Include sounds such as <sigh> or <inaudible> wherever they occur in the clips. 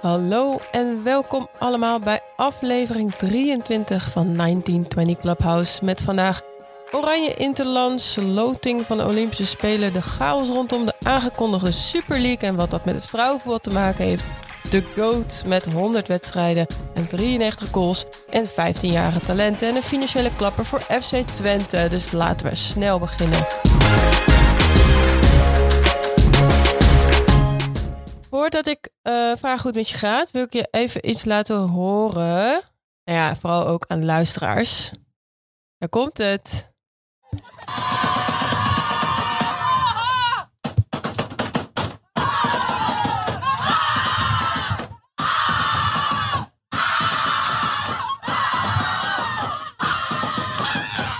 Hallo en welkom allemaal bij aflevering 23 van 1920 Clubhouse. Met vandaag Oranje Interlands, loting van de Olympische Spelen, de chaos rondom de aangekondigde Super League en wat dat met het vrouwenvoetbal te maken heeft. De GOAT met 100 wedstrijden en 93 goals en 15-jarige talenten en een financiële klapper voor FC Twente. Dus laten we snel beginnen. Voordat ik uh, vraag hoe het met je gaat, wil ik je even iets laten horen. Nou ja, vooral ook aan de luisteraars. Daar komt het.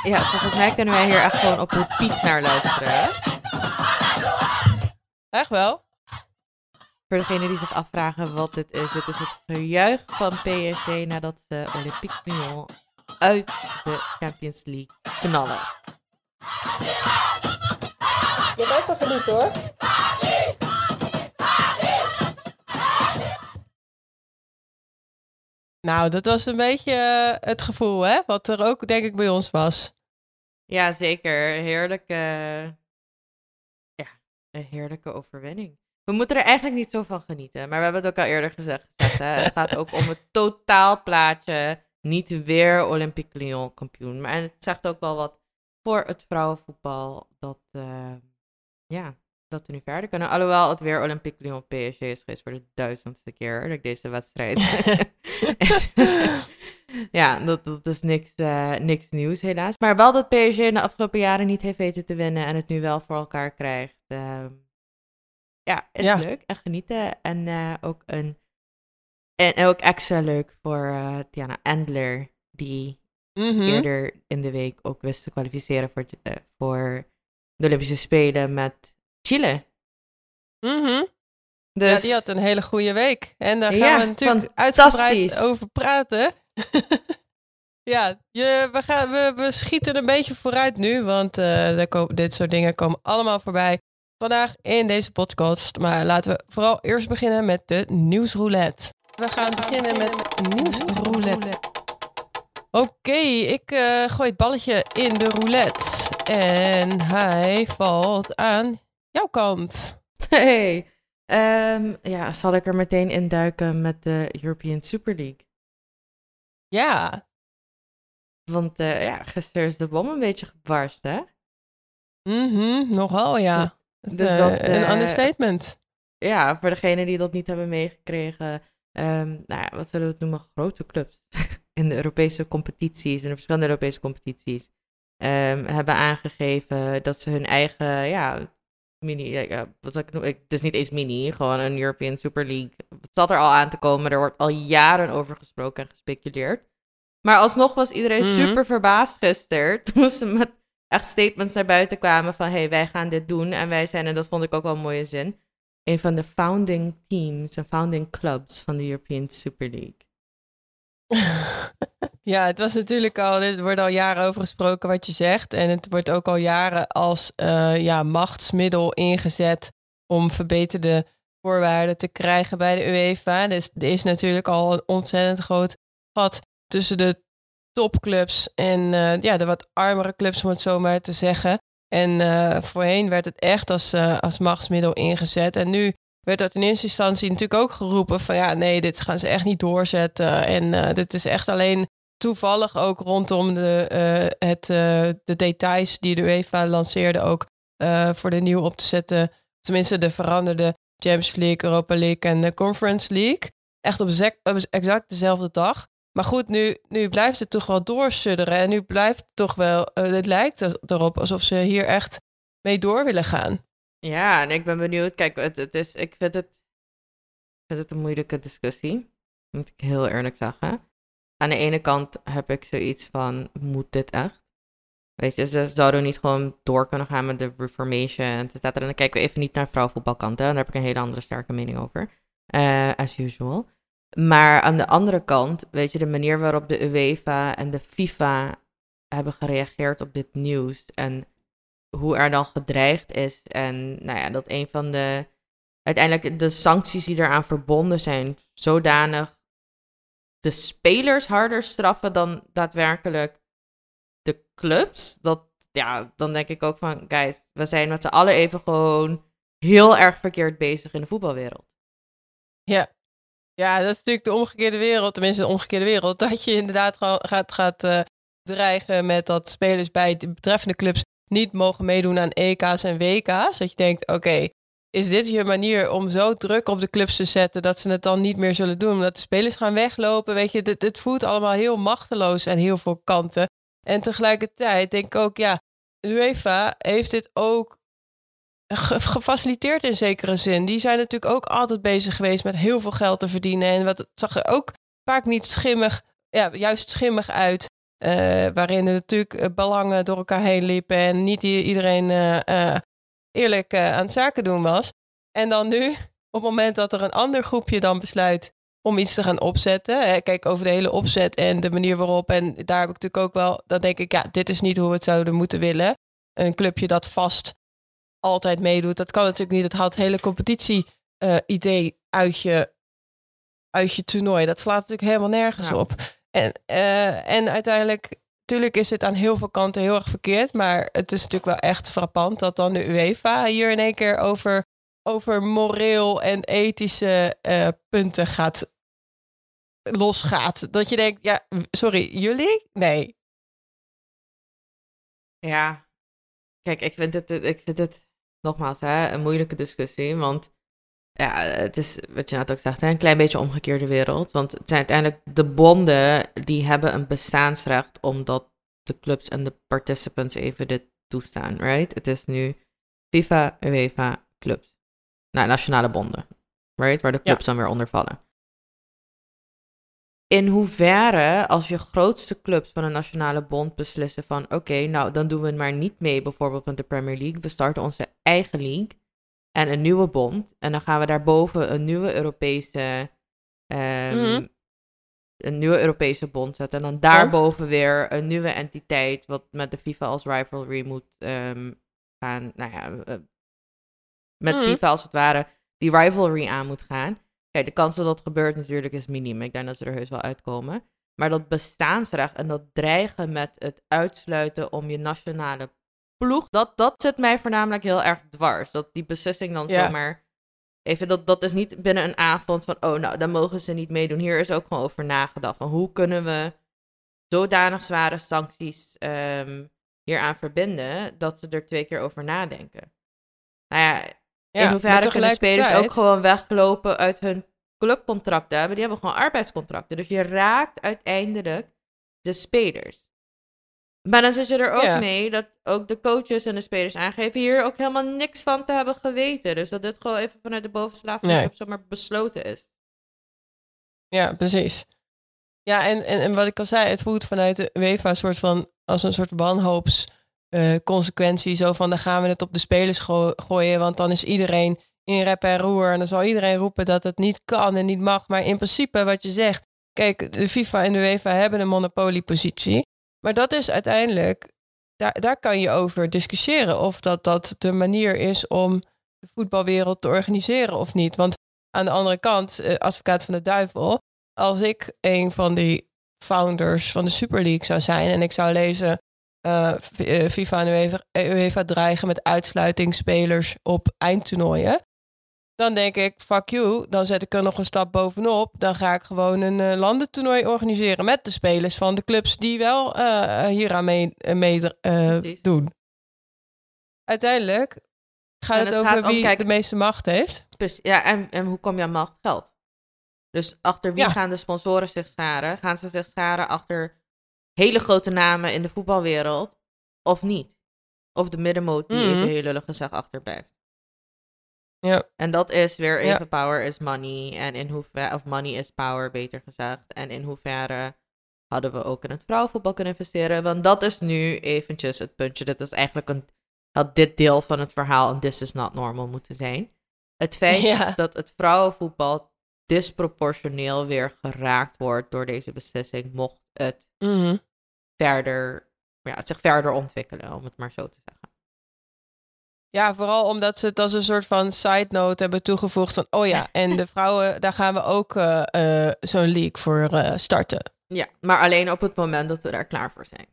Ja, volgens mij kunnen wij hier echt gewoon op repeat naar luisteren. Echt wel? Voor degenen die zich afvragen wat dit is. Dit is het gejuich van PSG nadat ze Olympique Lyon uit de Champions League knallen. Je hebt even genieten hoor. Nou, dat was een beetje eh, het gevoel, hè? Wat er ook, denk ik, bij ons was. Ja, zeker. Heerlijke. Ja, een heerlijke overwinning. We moeten er eigenlijk niet zo van genieten. Maar we hebben het ook al eerder gezegd. hè? Het gaat ook om het totaalplaatje. Niet weer Olympique Lyon kampioen. Maar het zegt ook wel wat voor het vrouwenvoetbal. Dat, uh, ja, dat we nu verder kunnen. Alhoewel het weer Olympique Lyon PSG is geweest voor de duizendste keer. Dat ik deze wedstrijd. <laughs> <laughs> ja, dat, dat is niks, uh, niks nieuws helaas. Maar wel dat PSG in de afgelopen jaren niet heeft weten te winnen. En het nu wel voor elkaar krijgt. Uh, ja, is ja. leuk en genieten. En uh, ook een. En ook extra leuk voor uh, Tiana Endler, die mm -hmm. eerder in de week ook wist te kwalificeren voor, uh, voor de Olympische Spelen met Chile. Mm -hmm. dus... Ja, die had een hele goede week. En daar gaan ja, we natuurlijk uitgebreid over praten. <laughs> ja, je, we, gaan, we, we schieten een beetje vooruit nu, want dit soort dingen komen allemaal voorbij vandaag in deze podcast. Maar laten we vooral eerst beginnen met de nieuwsroulette. We gaan beginnen met nieuwsroulette. Oké, okay, ik uh, gooi het balletje in de roulette. En hij valt aan jouw kant. Hey, um, ja, zal ik er meteen in duiken met de European Super League? Ja. Want uh, ja, gisteren is de bom een beetje gebarst, hè? Mhm, mm nogal ja. Dus dat, uh, een understatement. Ja, voor degenen die dat niet hebben meegekregen. Um, nou ja, wat zullen we het noemen? Grote clubs <laughs> in de Europese competities, in de verschillende Europese competities, um, hebben aangegeven dat ze hun eigen, ja, mini, ja, wat ik noemen, het is niet eens mini, gewoon een European Super League. Het zat er al aan te komen, er wordt al jaren over gesproken en gespeculeerd. Maar alsnog was iedereen mm -hmm. super verbaasd gisteren <laughs> toen ze met echt statements naar buiten kwamen van hey, wij gaan dit doen. En wij zijn, en dat vond ik ook wel een mooie zin, een van de founding teams en founding clubs van de European Super League. <laughs> ja, het was natuurlijk al, er wordt al jaren over gesproken wat je zegt. En het wordt ook al jaren als uh, ja, machtsmiddel ingezet om verbeterde voorwaarden te krijgen bij de UEFA. Dus er is natuurlijk al een ontzettend groot gat tussen de topclubs en uh, ja, de wat armere clubs, om het zo maar te zeggen. En uh, voorheen werd het echt als, uh, als machtsmiddel ingezet. En nu werd dat in eerste instantie natuurlijk ook geroepen van ja, nee, dit gaan ze echt niet doorzetten. En dit is echt alleen toevallig ook rondom de, het, de details die de UEFA lanceerde ook voor de nieuw op te zetten. Tenminste, de veranderde Champions League, Europa League en de Conference League. Echt op exact dezelfde dag. Maar goed, nu, nu blijft het toch wel doorsudderen. En nu blijft het toch wel, uh, het lijkt erop alsof ze hier echt mee door willen gaan. Ja, en ik ben benieuwd. Kijk, het, is, ik, vind het, ik vind het een moeilijke discussie. Moet ik heel eerlijk zeggen. Aan de ene kant heb ik zoiets van, moet dit echt? Weet je, ze zouden niet gewoon door kunnen gaan met de Reformation. En dan kijken we even niet naar vrouwenvoetbalkant. Hè? Daar heb ik een hele andere sterke mening over. Uh, as usual. Maar aan de andere kant, weet je, de manier waarop de UEFA en de FIFA hebben gereageerd op dit nieuws en hoe er dan gedreigd is en nou ja, dat een van de uiteindelijk de sancties die eraan verbonden zijn zodanig de spelers harder straffen dan daadwerkelijk de clubs. Dat, ja, dan denk ik ook van, guys, we zijn met z'n allen even gewoon heel erg verkeerd bezig in de voetbalwereld. Ja. Ja, dat is natuurlijk de omgekeerde wereld, tenminste de omgekeerde wereld, <laughs> dat je inderdaad gaat, gaat uh, dreigen met dat spelers bij de betreffende clubs niet mogen meedoen aan EK's en WK's. Dat je denkt, oké, is dit je manier om zo druk op de clubs te zetten dat ze het dan niet meer zullen doen? Omdat de spelers gaan weglopen. Weet je, dit, voelt allemaal heel machteloos aan heel veel kanten. En tegelijkertijd denk ik ook, ja, UEFA heeft dit ook gefaciliteerd in zekere zin. Die zijn natuurlijk ook altijd bezig geweest met heel veel geld te verdienen. En wat zag er ook vaak niet schimmig, ja, juist schimmig uit. Uh, waarin er natuurlijk eh, belangen door elkaar heen liepen en niet iedereen uh, eerlijk aan het zaken doen was. En dan nu, op het moment dat er een ander groepje dan besluit om iets te gaan opzetten. Kijk, over de hele opzet en de manier waarop. En daar heb ik natuurlijk ook wel, dan denk ik, ja, dit is niet hoe we het zouden moeten willen. Een clubje dat vast altijd meedoet, dat kan natuurlijk niet. Het haalt hele competitie-idee uit, je, uit je toernooi. Dat slaat natuurlijk helemaal nergens op. En, uh, en uiteindelijk, natuurlijk is het aan heel veel kanten heel erg verkeerd. Maar het is natuurlijk wel echt frappant dat dan de UEFA hier in één keer over, over moreel en ethische uh, punten gaat losgaat. Dat je denkt, ja, sorry, jullie? Nee. Ja, kijk, ik vind het, ik vind het nogmaals hè, een moeilijke discussie. Want ja, het is, wat je net ook zegt, een klein beetje omgekeerde wereld. Want het zijn uiteindelijk de bonden die hebben een bestaansrecht omdat de clubs en de participants even dit toestaan, right? Het is nu FIFA, UEFA, clubs. Nou, nationale bonden, right? Waar de clubs dan weer onder vallen. In hoeverre, als je grootste clubs van een nationale bond beslissen van... oké, nou, dan doen we maar niet mee bijvoorbeeld met de Premier League. We starten onze eigen league en een nieuwe bond. En dan gaan we daarboven een nieuwe Europese, um, een nieuwe Europese bond zetten. En dan daarboven weer een nieuwe entiteit, wat met de FIFA als rivalry moet um, gaan. Nou ja, uh, met mm. FIFA als het ware die rivalry aan moet gaan. Kijk, de kans dat dat gebeurt natuurlijk is miniem. Ik denk dat ze er heus wel uitkomen. Maar dat bestaansrecht en dat dreigen met het uitsluiten om je nationale ploeg, dat, dat zit mij voornamelijk heel erg dwars. Dat die beslissing dan ja. zomaar... Even, dat, dat is niet binnen een avond van, oh nou, dan mogen ze niet meedoen. Hier is ook gewoon over nagedacht. Van hoe kunnen we zodanig zware sancties um, hieraan verbinden, dat ze er twee keer over nadenken. Nou ja, ja in hoeverre kunnen spelers ook gewoon weglopen uit hun clubcontracten hebben. Die hebben gewoon arbeidscontracten. Dus je raakt uiteindelijk de spelers. Maar dan zit je er ook mee dat ook de coaches en de spelers aangeven hier ook helemaal niks van te hebben geweten. Dus dat dit gewoon even vanuit de bovenste laag nee. zomaar besloten is. Ja, precies. Ja, en, en, en wat ik al zei, het voelt vanuit de UEFA een soort van als een soort wanhoops uh, consequentie. Zo van dan gaan we het op de spelers gooien, want dan is iedereen in rep en roer. En dan zal iedereen roepen dat het niet kan en niet mag. Maar in principe wat je zegt, kijk, de FIFA en de UEFA hebben een monopoliepositie. Maar dat is uiteindelijk, daar, daar kan je over discussiëren of dat, dat de manier is om de voetbalwereld te organiseren of niet. Want aan de andere kant, eh, advocaat van de duivel, als ik een van die founders van de Super League zou zijn en ik zou lezen uh, FIFA en UEFA, UEFA dreigen met uitsluiting spelers op eindtoernooien, dan denk ik, fuck you, dan zet ik er nog een stap bovenop. Dan ga ik gewoon een uh, landentoernooi organiseren met de spelers van de clubs die wel uh, hieraan mee, mee doen. Uiteindelijk gaat het, over wie de meeste macht heeft. Ja, en, en hoe kom je aan macht? Geld. Dus achter wie gaan de sponsoren zich scharen? Gaan ze zich scharen achter hele grote namen in de voetbalwereld of niet? Of de middenmoot die mm -hmm. even heel lullig gezegd achterblijft? Ja. En dat is weer even power is money. En in hoeverre, of money is power, beter gezegd. En in hoeverre hadden we ook in het vrouwenvoetbal kunnen investeren. Want dat is nu eventjes het puntje. Dat is eigenlijk een, had dit deel van het verhaal een this is not normal moeten zijn. Het feit dat het vrouwenvoetbal disproportioneel weer geraakt wordt door deze beslissing, mocht het mhm. Verder, ja, zich verder ontwikkelen, om het maar zo te zeggen. Ja, vooral omdat ze het als een soort van side note hebben toegevoegd van, oh ja, <laughs> en de vrouwen, daar gaan we ook uh, uh, zo'n league voor uh, starten. Ja, maar alleen op het moment dat we daar klaar voor zijn.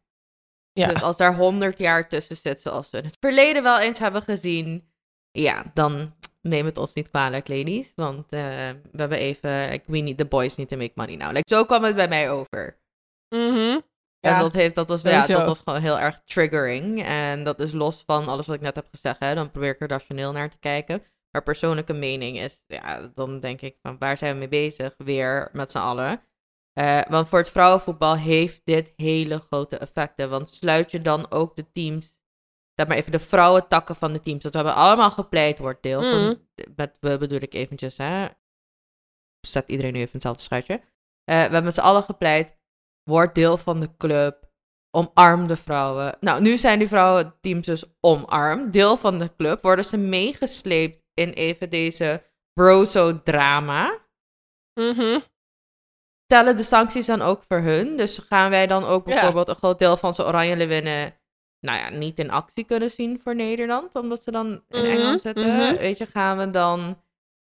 Ja. Dus als daar honderd jaar tussen zit, zoals we in het verleden wel eens hebben gezien, ja, dan neem het ons niet kwalijk, ladies. Want we hebben even, like, we need the boys need to make money now. Like, zo kwam het bij mij over. Mhm. Ja, en dat, heeft, dat, was, ja, dat was gewoon heel erg triggering. En dat is los van alles wat ik net heb gezegd. Hè. Dan probeer ik er rationeel naar te kijken. Maar persoonlijke mening is, ja, dan denk ik van waar zijn we mee bezig? Weer met z'n allen. Uh, want voor het vrouwenvoetbal heeft dit hele grote effecten. Want sluit je dan ook de teams, zeg maar even de vrouwentakken van de teams. Dat we hebben allemaal gepleit, wordt deel van, mm. met we bedoel ik eventjes, hè. Zet iedereen nu even hetzelfde schuitje. Uh, we hebben met z'n allen gepleit Word deel van de club. Omarm de vrouwen. Nou, nu zijn die vrouwenteams dus omarmd. Deel van de club. Worden ze meegesleept in even deze brozo-drama. Mhm. Tellen de sancties dan ook voor hun? Dus gaan wij dan ook bijvoorbeeld een groot deel van zijn oranje lewinnen nou ja, niet in actie kunnen zien voor Nederland, omdat ze dan in mhm, Engeland zitten. Mhm. Weet je, gaan we dan,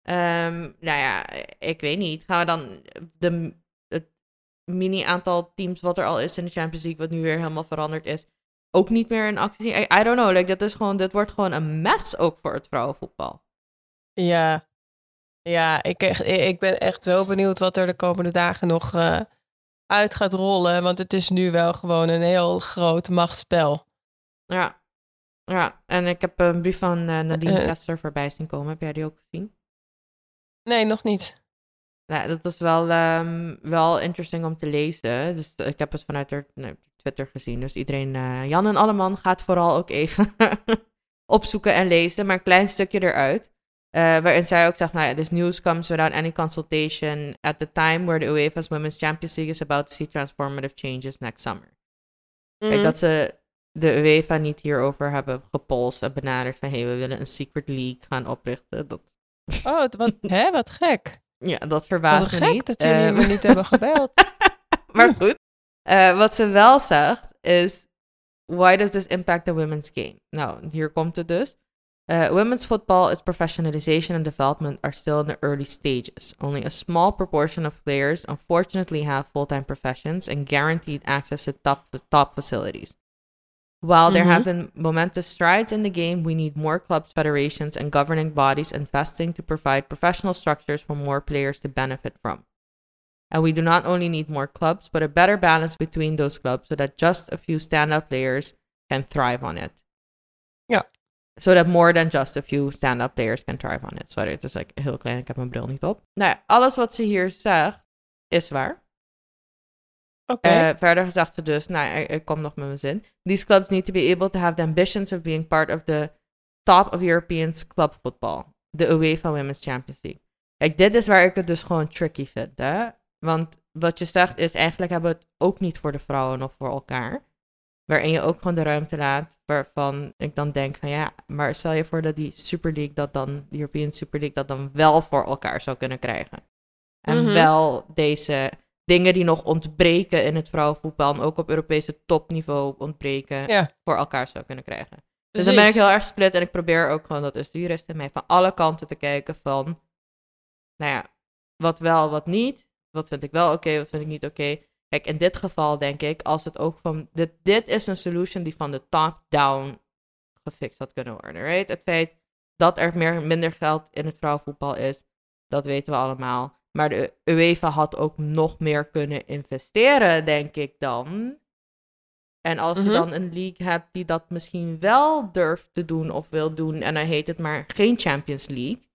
um, nou ja, ik weet niet, gaan we dan de mini-aantal teams wat er al is in de Champions League, wat nu weer helemaal veranderd is, ook niet meer in actie zien. I, don't know, like, dit, is gewoon, dit wordt gewoon een mes ook voor het vrouwenvoetbal. Ja, ja ik, ik ben echt zo benieuwd wat er de komende dagen nog uh, uit gaat rollen. Want het is nu wel gewoon een heel groot machtsspel. Ja, ja. en ik heb een brief van uh, Nadine uh, Kessler voorbij zien komen. Heb jij die ook gezien? Nee, nog niet. Nou, dat is wel, um, wel interesting om te lezen. Dus ik heb het vanuit er, nee, Twitter gezien. Dus iedereen, uh, Jan en Alleman, gaat vooral ook even <laughs> opzoeken en lezen. Maar een klein stukje eruit. Uh, waarin zij ook zegt, nou ja, this news comes without any consultation at the time where the UEFA's Women's Champions League is about to see transformative changes next summer. Mm. Kijk, dat ze de UEFA niet hierover hebben gepolst en benaderd van, hé, hey, we willen een secret league gaan oprichten. Dat... Oh, wat, <laughs> hè, wat gek. Ja, dat verbaast me niet. dat jullie um, me niet hebben gebeld. <laughs> maar goed. Uh, wat ze wel zegt is, why does this impact the women's game? Nou, hier komt het dus. Uh, women's football, its professionalization and development are still in the early stages. Only a small proportion of players unfortunately have full-time professions and guaranteed access to top, top facilities. While there mm-hmm. have been momentous strides in the game, we need more clubs, federations, and governing bodies investing to provide professional structures for more players to benefit from. And we do not only need more clubs, but a better balance between those clubs so that just a few stand-up players can thrive on it. Yeah. So that more than just a few stand-up players can thrive on it. Sorry, het is like heel klein, ik heb mijn bril niet op. Nou ja, alles wat ze hier zegt is waar. Okay. Uh, verder gezegd ze dus, nou, ik, ik kom nog met mijn zin. These clubs need to be able to have the ambitions of being part of the top of Europeans club football. De UEFA Women's Champions League. Kijk, dit is waar ik het dus gewoon tricky vind, hè. Want wat je zegt is, eigenlijk hebben we het ook niet voor de vrouwen of voor elkaar. Waarin je ook gewoon de ruimte laat, waarvan ik dan denk van ja, maar stel je voor dat die Super League dat dan, de European Super League dat dan wel voor elkaar zou kunnen krijgen. En mhm. wel deze dingen die nog ontbreken in het vrouwenvoetbal. En ook op Europese topniveau ontbreken. Voor elkaar zou kunnen krijgen. Dus dan ben ik heel erg split. En ik probeer ook gewoon, dat is de jurist in mij, van alle kanten te kijken van. Nou ja, wat wel, wat niet. Wat vind ik wel oké, wat vind ik niet oké. Kijk, in dit geval denk ik, als het ook van. Dit, dit is een solution die van de top down gefixt had kunnen worden. Right? Het feit dat er meer, minder geld in het vrouwenvoetbal is, dat weten we allemaal. Maar de UEFA had ook nog meer kunnen investeren, denk ik dan. En als je mhm. dan een league hebt die dat misschien wel durft te doen of wil doen, en dan heet het maar geen Champions League.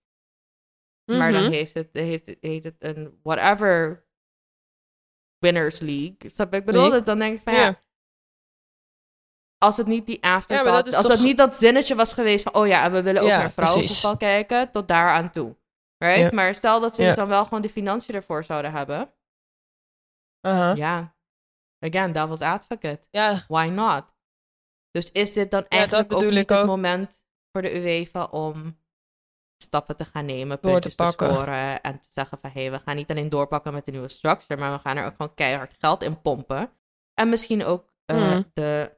Maar dan mhm. heeft het, heeft, het, heet het een whatever Winners League. Snap ik bedoel? Dan denk ik van ja. Als het niet die ja, als het niet dat zinnetje was geweest van, oh ja, we willen ook naar vrouwenvoetbal kijken, tot daar aan toe. Right? Maar stel dat ze dus dan wel gewoon de financiën ervoor zouden hebben. Uh-huh. Ja. Again, devil's advocate. Ja. Why not? Dus is dit dan eigenlijk ook niet het moment voor de UEFA om stappen te gaan nemen, Door puntjes te, pakken. scoren en te zeggen van hé, hey, we gaan niet alleen doorpakken met de nieuwe structure, maar we gaan er ook gewoon keihard geld in pompen. En misschien ook uh, de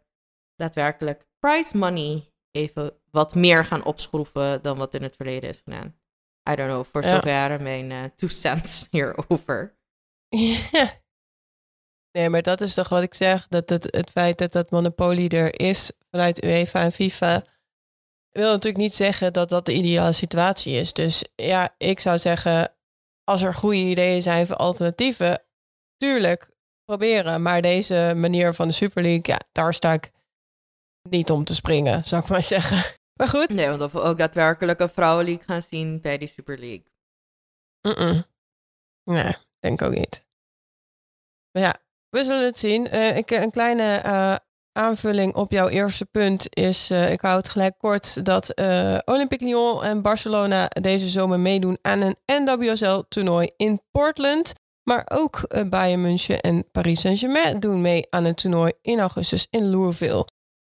daadwerkelijk prize money even wat meer gaan opschroeven dan wat in het verleden is gedaan. I don't know, voor Ja. zover mijn uh, two cents <laughs> hierover. Ja. Nee, maar dat is toch wat ik zeg. Dat het, het feit dat dat monopolie er is vanuit UEFA en FIFA... wil natuurlijk niet zeggen dat dat de ideale situatie is. Dus ja, ik zou zeggen... als er goede ideeën zijn voor alternatieven... tuurlijk, proberen. Maar deze manier van de Super League... ja, daar sta ik niet om te springen, zou ik maar <laughs> zeggen. Maar goed, Nee, want of we ook daadwerkelijk een vrouwenleague gaan zien bij die Super League. Nee, denk ook niet. Maar ja, we zullen het zien. Eh, ik, een kleine eh, aanvulling op jouw eerste punt is, eh, ik hou het gelijk kort, dat Olympique Lyon en Barcelona deze zomer meedoen aan een NWSL-toernooi in Portland. Maar ook Bayern München en Paris Saint-Germain doen mee aan een toernooi in augustus in Louisville.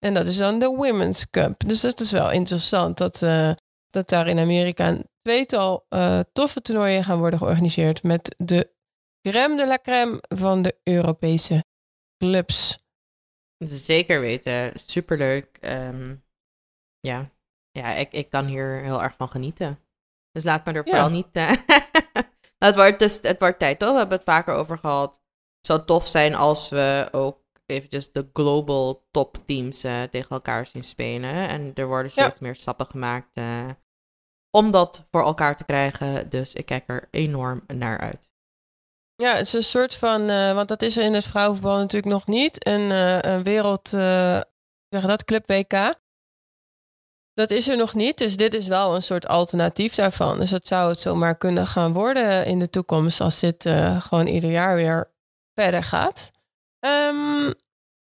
En dat is dan de Women's Cup. Dus dat is wel interessant dat, eh, dat daar in Amerika een tweetal eh, toffe toernooien gaan worden georganiseerd met de crème de la crème van de Europese clubs. Zeker weten. Superleuk. Ehm ja, ja ik, ik kan hier heel erg van genieten. Dus laat me er Ja. vooral niet... eh, <laughs> het, wordt dus, het wordt tijd, toch? We hebben het vaker over gehad. Het zou tof zijn als we ook eventjes de global top teams eh, tegen elkaar zien spelen. En er worden Ja. steeds meer stappen gemaakt eh, om dat voor elkaar te krijgen. Dus ik kijk er enorm naar uit. Ja, het is een soort van, eh, want dat is er in het vrouwenvoetbal natuurlijk nog niet, een, een wereld, hoe zeg je dat, club WK. Dat is er nog niet, dus dit is wel een soort alternatief daarvan. Dus dat zou het zomaar kunnen gaan worden in de toekomst als dit gewoon ieder jaar weer verder gaat. Ehm,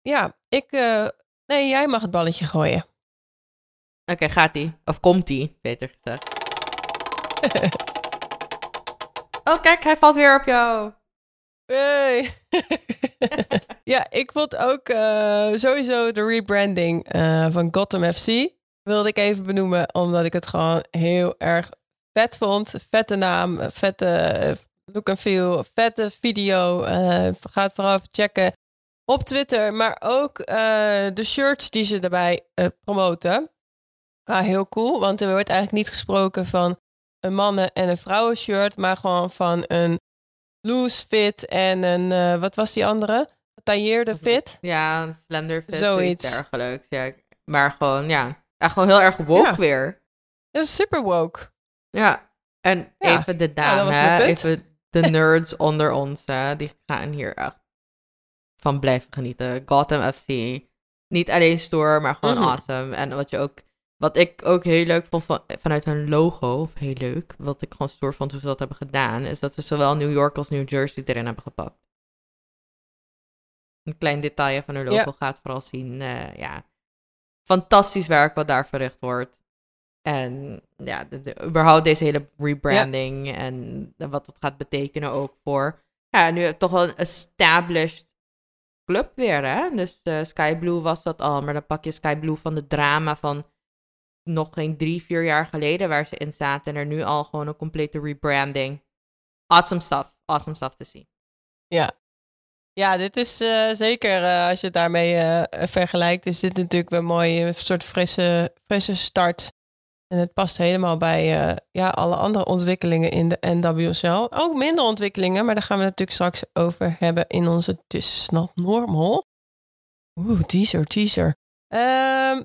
ja, ik, eh, nee, jij mag het balletje gooien. Oké, gaat ie? Of komt ie, beter gezegd. <laughs> Oh, kijk, hij valt weer op jou. Hey. <laughs> ja, ik vond ook eh, sowieso de rebranding eh, van Gotham FC. Wilde ik even benoemen, omdat ik het gewoon heel erg vet vond. Vette naam, vette look and feel, vette video. Eh ga het vooral even checken op Twitter. Maar ook eh, de shirts die ze daarbij eh, promoten. Ah, heel cool, want er wordt eigenlijk niet gesproken van een mannen- en een vrouwen shirt, maar gewoon van een loose fit en een, eh, wat was die andere? Getailleerde fit. Ja, een slender fit, Zoiets. dergelijks. Ja, maar gewoon, ja, ja, gewoon heel erg woke Ja. weer. Is super woke. Ja, en Ja. even de Ja, dame, dat was mijn punt. even de nerds <laughs> onder ons, hè, die gaan hier echt van blijven genieten. Gotham FC, niet alleen stoer, maar gewoon Mhm. awesome. En wat je ook, wat ik ook heel leuk vond van, vanuit hun logo, of heel leuk, wat ik gewoon stoer vond hoe ze dat hebben gedaan, is dat ze zowel New York als New Jersey erin hebben gepakt. Een klein detail van hun logo Ja. gaat vooral zien, eh, ja, fantastisch werk wat daar verricht wordt. En ja, de, de- überhaupt deze hele rebranding en wat het gaat betekenen ook voor, ja, nu toch wel een established club weer, hè? Dus eh, Sky Blue was dat al, maar dan pak je Sky Blue van de drama van nog geen drie, vier jaar geleden waar ze in zaten en er nu al gewoon een complete rebranding. Awesome stuff, awesome stuff te zien. Ja, dit is eh, zeker, eh, als je het daarmee vergelijkt, is dit natuurlijk wel mooi. Soort frisse, frisse start. En het past helemaal bij eh, ja, alle andere ontwikkelingen in de NWSL. Ook minder ontwikkelingen, maar daar gaan we het natuurlijk straks over hebben in onze Not Normal. Oeh, teaser, teaser. Ehm,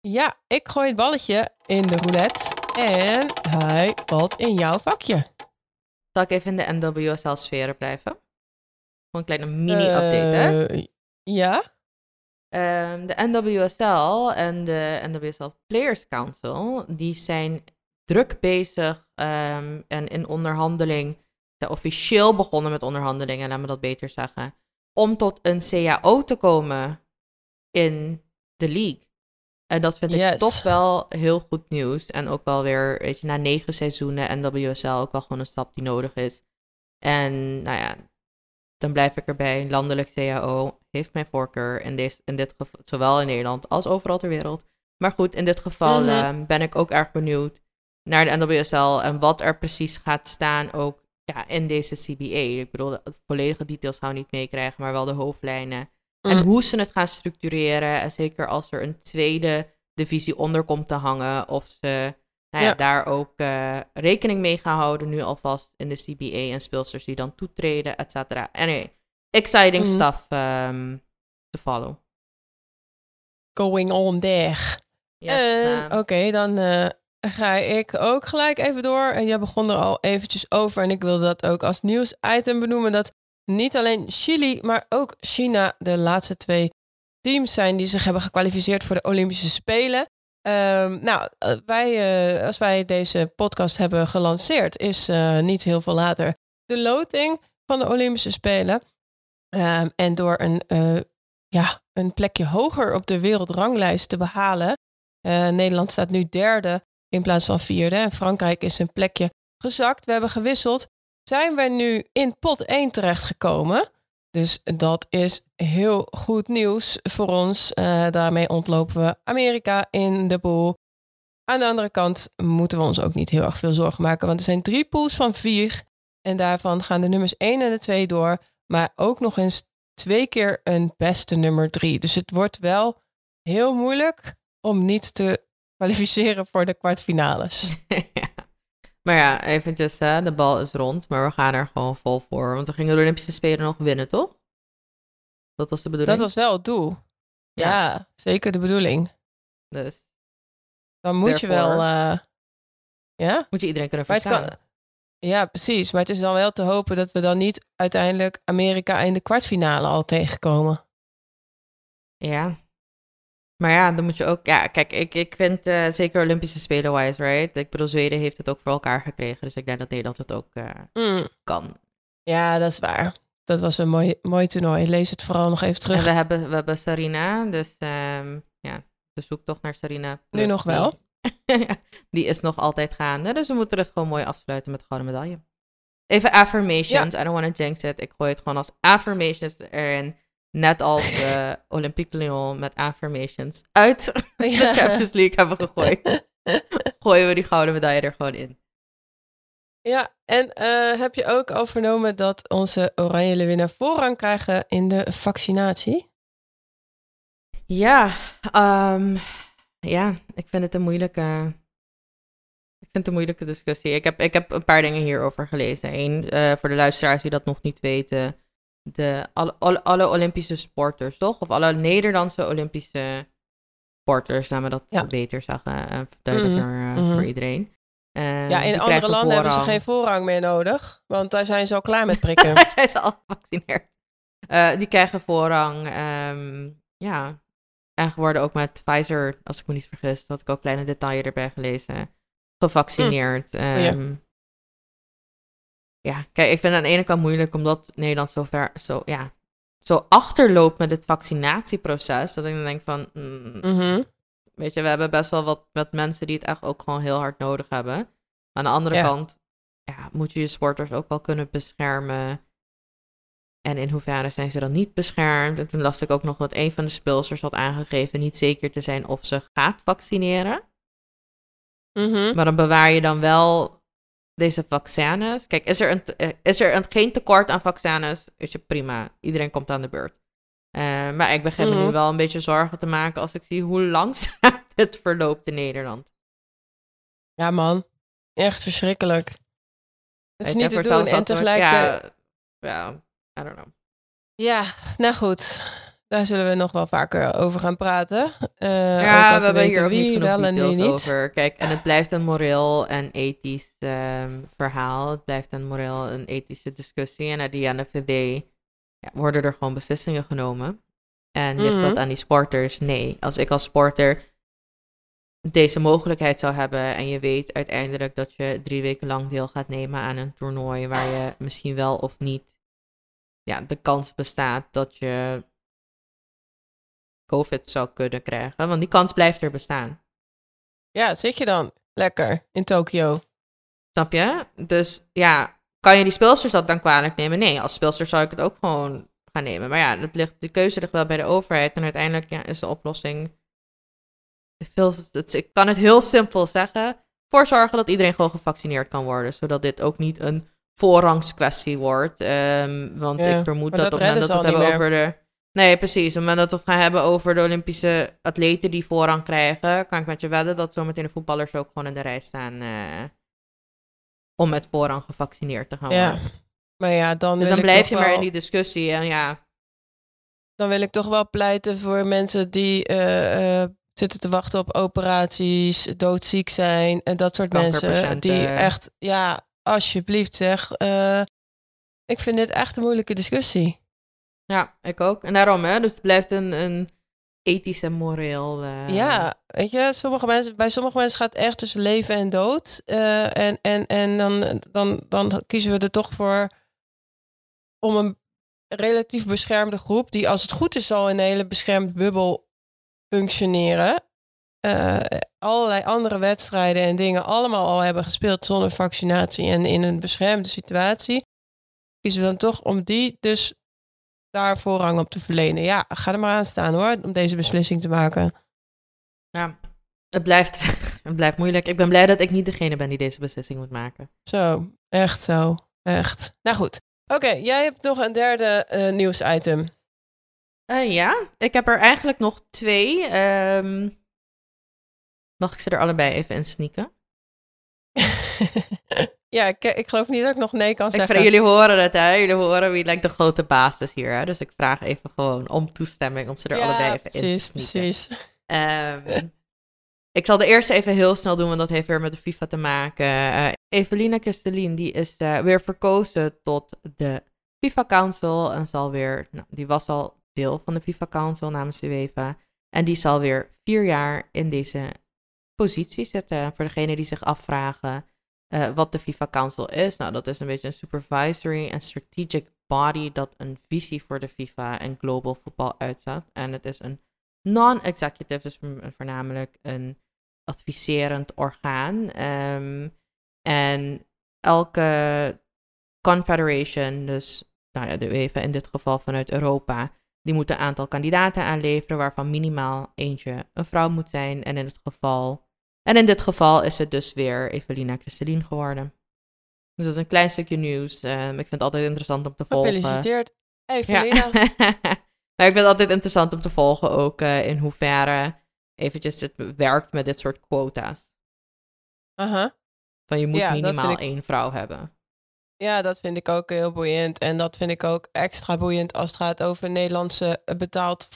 ja, ik gooi het balletje in de roulette en hij valt in jouw vakje. Zal ik even in de NWSL-sferen blijven? Gewoon een kleine mini-update, hè? Eh, Ja? Ehm, de NWSL en de NWSL Players Council, die zijn druk bezig ehm, en in onderhandeling, zijn officieel begonnen met onderhandelingen, laat me dat beter zeggen, om tot een CAO te komen in de league. En dat vind ik Yes. toch wel heel goed nieuws. En ook wel weer, weet je, na negen seizoenen NWSL ook wel gewoon een stap die nodig is. En nou ja, dan blijf ik erbij. Landelijk CAO heeft mijn voorkeur in, deze, in dit geval, zowel in Nederland als overal ter wereld. Maar goed, in dit geval Mhm. ehm, ben ik ook erg benieuwd naar de NWSL en wat er precies gaat staan ook ja, in deze CBA. Ik bedoel, de volledige details gaan we niet meekrijgen, maar wel de hoofdlijnen. En Mm. hoe ze het gaan structureren. En zeker als er een tweede divisie onder komt te hangen. Of ze nou ja, Ja. daar ook eh, rekening mee gaan houden nu alvast in de CBA en speelsters die dan toetreden, et cetera. Anyway, exciting Mhm. stuff ehm, to follow. Going on there. Yes, ma'am. oké, dan eh, ga ik ook gelijk even door. En jij begon er al eventjes over. En ik wilde dat ook als nieuwsitem benoemen. Dat niet alleen Chili, maar ook China de laatste twee teams zijn die zich hebben gekwalificeerd voor de Olympische Spelen. Ehm, nou, eh, wij, eh, als wij deze podcast hebben gelanceerd, is eh, niet heel veel later de loting van de Olympische Spelen. Ehm, en door een, ja, een plekje hoger op de wereldranglijst te behalen. eh, Nederland staat nu derde in plaats van vierde. En Frankrijk is een plekje gezakt. We hebben gewisseld. Zijn wij nu in pot 1 terechtgekomen. Dus dat is heel goed nieuws voor ons. Eh, daarmee ontlopen we Amerika in de pool. Aan de andere kant moeten we ons ook niet heel erg veel zorgen maken. Want er zijn drie pools van vier. En daarvan gaan de nummers 1 en de 2 door. Maar ook nog eens twee keer een beste nummer 3. Dus het wordt wel heel moeilijk om niet te kwalificeren voor de kwartfinales. <laughs> Ja. Maar ja, eventjes, hè, de bal is rond, maar we gaan er gewoon vol voor. Want we gingen de Olympische Spelen nog winnen, toch? Dat was de bedoeling. Dat was wel het doel. Ja, Ja. zeker de bedoeling. Dus Dan moet je wel. eh, ja? moet je iedereen kunnen kan, ja, precies. Maar het is dan wel te hopen dat we dan niet uiteindelijk Amerika in de kwartfinale al tegenkomen. Ja. Maar ja, dan moet je ook... Ja, kijk, ik, ik vind eh, zeker Olympische Spelen-wise, right? Ik bedoel, Zweden heeft het ook voor elkaar gekregen. Dus ik denk dat Nederland het ook eh, Mm, kan. Ja, dat is waar. Dat was een mooi, mooi toernooi. Lees het vooral nog even En terug. we hebben, we hebben Sarina, dus ehm, ja, de zoektocht naar Sarina. Nu nog wel. <laughs> Die is nog altijd gaande, dus we moeten het gewoon mooi afsluiten met de gouden medaille. Even affirmations, I don't want to jinx it. Ik gooi het gewoon als affirmations erin. Net als <laughs> de Olympique Lyon met affirmations uit <laughs> de. Champions League hebben gegooid. Gooien we die gouden medaille er gewoon in. Ja, en eh, heb je ook al vernomen dat onze oranje leeuwinnen voorrang krijgen in de vaccinatie? Ja, ehm, ja, ik vind het een moeilijke. Ik vind het een moeilijke discussie. Ik heb, ik heb een paar dingen hierover gelezen. Eén, eh, voor de luisteraars die dat nog niet weten. De, alle, alle, alle Olympische sporters, toch? Of alle Nederlandse Olympische sporters, laten we dat Ja. beter zeggen. en duidelijker eh, mhm. voor iedereen. Eh, ja, in andere landen hebben ze geen voorrang meer nodig, want daar zijn ze al klaar met <laughs> prikken. zijn ze al gevaccineerd. Eh, die krijgen voorrang. ehm, ja. En geworden ook met Pfizer, als ik me niet vergis. Dat ik ook kleine details erbij gelezen. Gevaccineerd. Ehm, ja, kijk, ik vind het aan de ene kant moeilijk omdat Nederland zo ver, zo, ja, zo achterloopt met het vaccinatieproces. Dat ik dan denk van, mm, Mhm. Weet je, we hebben best wel wat, wat mensen die het echt ook gewoon heel hard nodig hebben. Maar aan de andere Ja. kant, ja, moet je je sporters ook wel kunnen beschermen. En in hoeverre zijn ze dan niet beschermd? En toen las ik ook nog dat een van de speelsters had aangegeven niet zeker te zijn of ze gaat vaccineren. Mhm. Maar dan bewaar je dan wel deze vaccins. Kijk, is er, een, eh, is er een, geen tekort aan vaccins? Is je prima. Iedereen komt aan de beurt. Eh, maar ik begin me Mhm. nu wel een beetje zorgen te maken als ik zie hoe langzaam <laughs> het verloopt in Nederland. Ja, man. Echt verschrikkelijk. Het is niet te doen. En tegelijk... Ja, Ja. I don't know. ja, nou goed. Daar zullen we nog wel vaker over gaan praten. Eh, ja, ook als we hebben hier ook niet genoeg wel en niet. over. Kijk, en het blijft een moreel en ethisch ehm, verhaal. Het blijft een moreel en ethische discussie. En at the end of the day ja, worden er gewoon beslissingen genomen. En ligt Mhm. dat aan die sporters? Nee. Als ik als sporter deze mogelijkheid zou hebben en je weet uiteindelijk dat je drie weken lang deel gaat nemen aan een toernooi waar je misschien wel of niet ja, de kans bestaat dat je COVID zou kunnen krijgen. Want die kans blijft er bestaan. Ja, zit je dan lekker in Tokio? Snap je? Dus ja, kan je die speelsters dat dan kwalijk nemen? Nee, als speelster zou ik het ook gewoon gaan nemen. Maar ja, dat ligt, de keuze ligt wel bij de overheid. En uiteindelijk ja, is de oplossing... Veel, het, ik kan het heel simpel zeggen. Voor zorgen dat iedereen gewoon gevaccineerd kan worden. Zodat dit ook niet een voorrangskwestie wordt. Ehm, want Ja, ik vermoed dat, dat op het moment dat we het hebben over de... Nee, precies. Op het moment dat we het gaan hebben over de Olympische atleten die voorrang krijgen, kan ik met je wedden dat zometeen de voetballers ook gewoon in de rij staan eh, om met voorrang gevaccineerd te gaan Ja. Maar ja, dan, Dus dan blijf je maar wel- in die discussie. En ja, Dan wil ik toch wel pleiten voor mensen die eh, eh, zitten te wachten op operaties, doodziek zijn en dat soort mensen. Die echt, ja, alsjeblieft zeg. eh, ik vind dit echt een moeilijke discussie. ja, ik ook. En daarom, hè. Dus het blijft een, een ethisch en moreel... eh, Ja, weet je, sommige mensen, bij sommige mensen gaat het echt tussen leven en dood. Eh, en en, en dan, dan, dan kiezen we er toch voor om een relatief beschermde groep, die als het goed is al in een hele beschermde bubbel functioneren. eh, allerlei andere wedstrijden en dingen allemaal al hebben gespeeld zonder vaccinatie en in een beschermde situatie. Kiezen we dan toch om die dus daar voorrang op te verlenen. Ja, ga er maar aan staan hoor, om deze beslissing te maken. Ja, het blijft, <laughs> het blijft moeilijk. Ik ben blij dat ik niet degene ben die deze beslissing moet maken. Zo, echt zo. Echt. Nou goed. Oké, jij hebt nog een derde eh, nieuwsitem. Eh, ja, ik heb er eigenlijk nog twee. Ehm, mag ik ze er allebei even in sneaken? <laughs> ja, ik, ik geloof niet dat ik nog nee kan Ik zeggen. vraag, jullie horen het, hè? Jullie horen wie lijkt de grote baas is hier, hè? Dus ik vraag even gewoon om toestemming om ze er ja, allebei even in te precies, precies. Ehm, ik zal de eerste even heel snel doen, want dat heeft weer met de FIFA te maken. Eh, Evelina Kristelin, die is eh, weer verkozen tot de FIFA Council. En zal weer, nou, die was al deel van de FIFA Council namens de UEFA. En die zal weer vier jaar in deze positie zitten. Voor degenen die zich afvragen eh, wat de FIFA Council is. Nou, dat is een beetje een supervisory en strategic body dat een visie voor de FIFA en global voetbal uitzet. En het is een non-executive, dus vo- voornamelijk een adviserend orgaan. Ehm, en elke confederation, dus nou ja, de in dit geval vanuit Europa, die moet een aantal kandidaten aanleveren, waarvan minimaal eentje een vrouw moet zijn. En in het geval, en in dit geval is het dus weer Evelina Kristelin geworden. Dus dat is een klein stukje nieuws. Ehm, ik vind het altijd interessant om te volgen. Gefeliciteerd. Ja. Felina. <laughs> maar ik vind het altijd interessant om te volgen ook eh, in hoeverre eventjes het werkt met dit soort quota's. Aha. Van je moet Ja, minimaal ik- één vrouw hebben. Ja, dat vind ik ook heel boeiend. En dat vind ik ook extra boeiend als het gaat over Nederlandse eh, betaald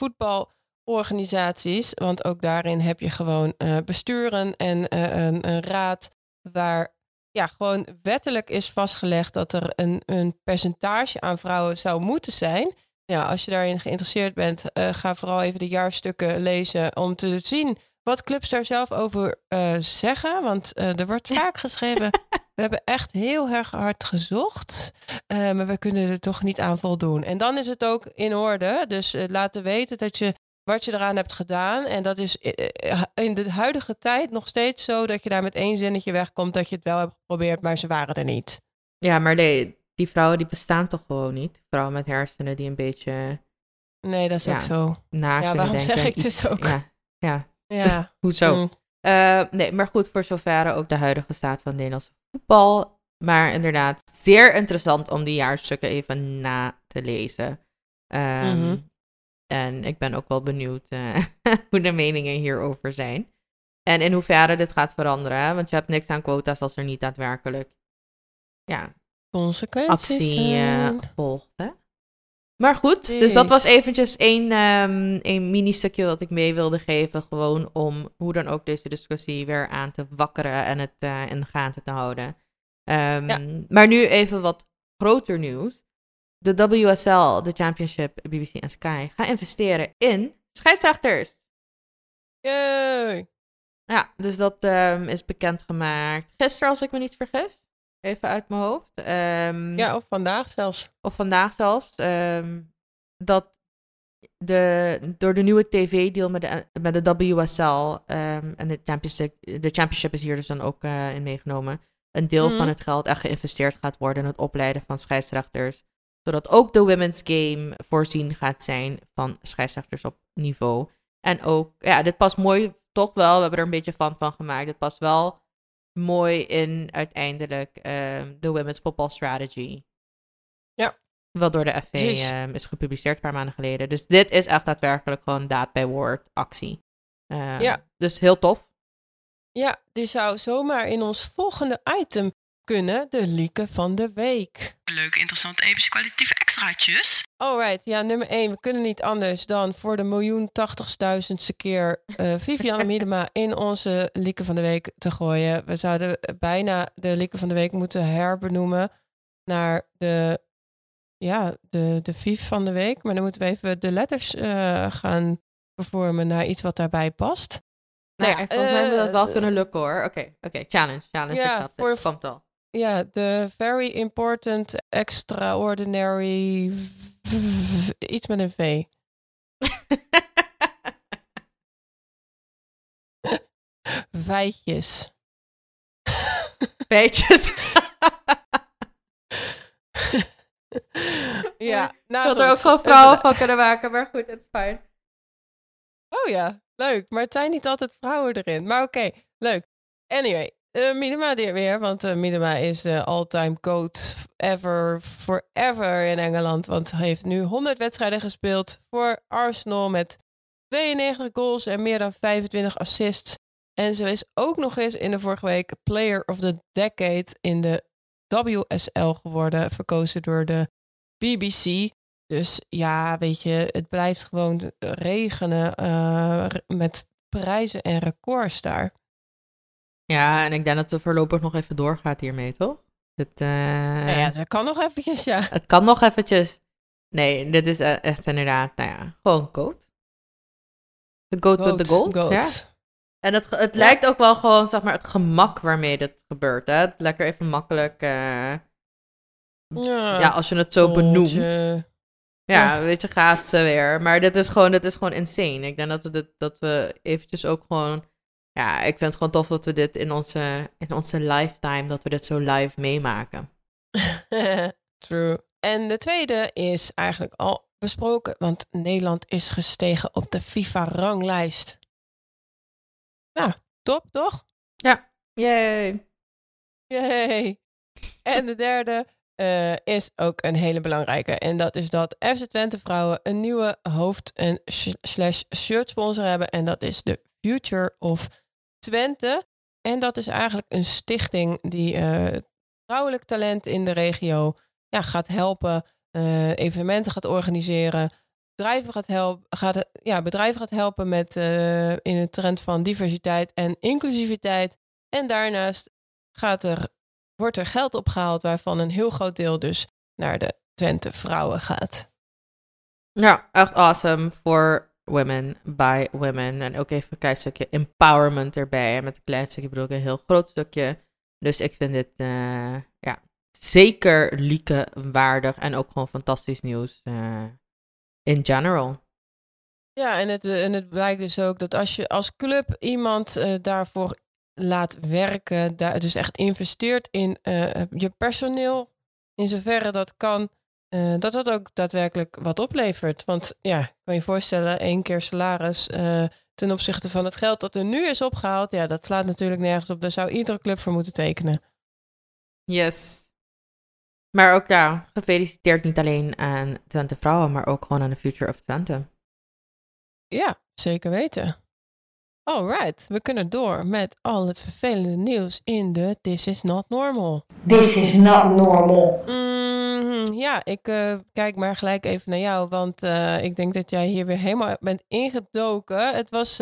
voetbalorganisaties. Want ook daarin heb je gewoon eh, besturen en eh, een, een raad waar ja, gewoon wettelijk is vastgelegd dat er een, een percentage aan vrouwen zou moeten zijn. Ja, als je daarin geïnteresseerd bent, eh, ga vooral even de jaarstukken lezen om te zien wat clubs daar zelf over zeggen. Want er wordt vaak geschreven, we hebben echt heel erg hard gezocht, maar we kunnen er toch niet aan voldoen. En dan is het ook in orde. Dus laten weten dat je wat je eraan hebt gedaan. En dat is eh, eh, in de huidige tijd nog steeds zo dat je daar met één zinnetje wegkomt dat je het wel hebt geprobeerd, maar ze waren er niet. Ja, maar nee, die vrouwen die bestaan toch gewoon niet? Vrouwen met hersenen die een beetje Nee, dat is Ja. ook zo. na Ja, waarom denken zeg ik dit iets- ook? Ja, ja. Ja. <laughs> hoezo? Mm. Eh, nee, maar goed, voor zover ook de huidige staat van Nederlandse voetbal. Maar inderdaad, zeer interessant om die jaarstukken even na te lezen. Ehm, Mhm. En ik ben ook wel benieuwd eh, <laughs> hoe de meningen hierover zijn. En in hoeverre dit gaat veranderen. hè, Want je hebt niks aan quota's als er niet daadwerkelijk ja, Consequenties. actie eh, volgt. Hè? Maar goed, dus dat was eventjes één, ehm één mini-stukje wat ik mee wilde geven. Gewoon om hoe dan ook deze discussie weer aan te wakkeren en het eh, in de gaten te houden. Ehm, Ja. Maar nu even wat groter nieuws. De WSL, de Championship, BBC en Sky gaan investeren in scheidsrechters. Yay. Ja, dus dat ehm, is bekendgemaakt gisteren, als ik me niet vergis. Even uit mijn hoofd. Ehm, Ja, of vandaag zelfs. of vandaag zelfs, ehm, dat de, door de nieuwe tv-deal met de, met de WSL en de championship, de championship is hier dus dan ook eh, in meegenomen, een deel Mhm. van het geld echt geïnvesteerd gaat worden in het opleiden van scheidsrechters, zodat ook de women's game voorzien gaat zijn van scheidsrechters op niveau. En ook, ja, dit past mooi, toch wel, we hebben er een beetje van van gemaakt, dit past wel mooi in uiteindelijk ehm, de women's football strategy. Wat door de FV ehm, is gepubliceerd een paar maanden geleden. Dus dit is echt daadwerkelijk gewoon daad bij woord actie. Ehm, Ja. Dus heel tof. Ja, die zou zomaar in ons volgende item kunnen. De lieken van de week. Leuke, interessante, epische, kwalitatieve extraatjes. Alright, ja, nummer 1. We kunnen niet anders dan voor de miljoen tachtigduizendste keer eh <laughs> Viviane Miedema in onze lieken van de week te gooien. We zouden bijna de lieken van de week moeten herbenoemen naar de, ja, de, de Viv van de week. Maar dan moeten we even de letters eh, gaan vervormen naar iets wat daarbij past. Nou, Nou ja, volgens mij moet dat wel eh, kunnen lukken hoor. Oké, oké, challenge, challenge. Ja, ik snap voor- het. Komt al. Ja, de very important, extraordinary, iets met een V. <laughs> Feitjes. Feitjes. <laughs> ja, Ik nou had er ook gewoon <laughs> vrouwen van kunnen maken, maar goed, het is fijn. Oh ja, leuk. Maar het zijn niet altijd vrouwen erin. Maar oké, leuk. Anyway, eh Minima weer, want eh Minima is de all-time goat ever, forever in Engeland. Want hij heeft nu 100 wedstrijden gespeeld voor Arsenal met 92 goals en meer dan 25 assists. En ze is ook nog eens in de vorige week Player of the Decade in de WSL geworden, verkozen door de BBC. Dus ja, weet je, het blijft gewoon regenen eh, met prijzen en records daar. Ja, en ik denk dat het voorlopig nog even doorgaat hiermee, toch? Het, eh, Nou ja, dat kan nog eventjes, ja. het kan nog eventjes. Nee, dit is eh, echt inderdaad, nou ja, gewoon goat. De goat, with the goals, goat. ja. En het, het lijkt ook wel gewoon, zeg maar, het gemak waarmee dit gebeurt, hè. Het lekker even makkelijk, eh, Ja, ja, als je het zo benoemt. Ja, weet je, gaat ze weer. Maar dit is gewoon, dit is gewoon insane. Ik denk dat we, dit, dat we eventjes ook gewoon... Ja, ik vind het gewoon tof dat we dit in onze, in onze lifetime, dat we dit zo live meemaken. <laughs> True. En de tweede is eigenlijk al besproken, want Nederland is gestegen op de FIFA-ranglijst. Nou, top, toch? Yay! Yay! En de derde eh, is ook een hele belangrijke. En dat is dat FC Twente vrouwen een nieuwe hoofd- en sh- slash shirt sponsor hebben. En dat is de Future of Twente. En dat is eigenlijk een stichting die eh, vrouwelijk talent in de regio ja, gaat helpen. eh, evenementen gaat organiseren. Bedrijven gaat, helpen, gaat, ja, bedrijven gaat helpen met, eh, in het trend van diversiteit en inclusiviteit. En daarnaast gaat er, wordt er geld opgehaald waarvan een heel groot deel dus naar de Twente vrouwen gaat. Ja, echt awesome voor women, by women. En ook even een klein stukje empowerment erbij. En met een klein stukje bedoel ik een heel groot stukje. Dus ik vind dit eh, ja, zeker lieke waardig en ook gewoon fantastisch nieuws eh, in general. Ja, en het, en het blijkt dus ook dat als je als club iemand eh, daarvoor laat werken, daar, dus echt investeert in eh, je personeel, in zoverre dat kan, eh, dat dat ook daadwerkelijk wat oplevert. Want ja, ik kan je voorstellen, één keer salaris eh, ten opzichte van het geld dat er nu is opgehaald, ja, dat slaat natuurlijk nergens op. Daar zou iedere club voor moeten tekenen. Yes. Maar ook ja, gefeliciteerd niet alleen aan Twente vrouwen, maar ook gewoon aan de Future of Twente. Ja, zeker weten. Alright, we kunnen door met al het vervelende nieuws in de This is not normal. This is not normal. Mm, ja, ik eh, kijk maar gelijk even naar jou, want eh, ik denk dat jij hier weer helemaal bent ingedoken. Het was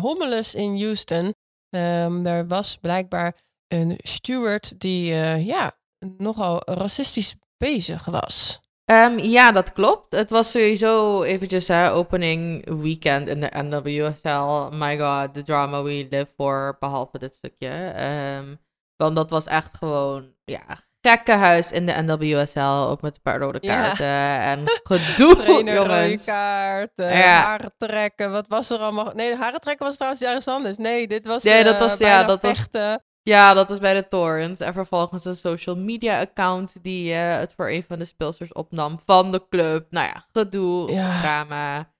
hommeles in Houston. Ehm er was blijkbaar een steward die ja, nogal racistisch bezig was. Ehm, ja, dat klopt. Het was sowieso eventjes hè, opening weekend in de NWSL. My god, the drama we live for, behalve dit stukje. Ehm, want dat was echt gewoon, ja, gekkenhuis in de NWSL. Ook met een paar rode Ja. kaarten en <laughs> gedoe, Trainer, rode jongens. kaart, eh, Ja. haren trekken. Wat was er allemaal? Nee, haren trekken was trouwens ergens anders. Nee, dit was, Nee, dat eh, was- ja, dat was- vechten. Ja, dat was bij de Torrents. En vervolgens een social media account die eh, het voor een van de speelsters opnam van de club. Nou ja, gedoe, Ja. drama.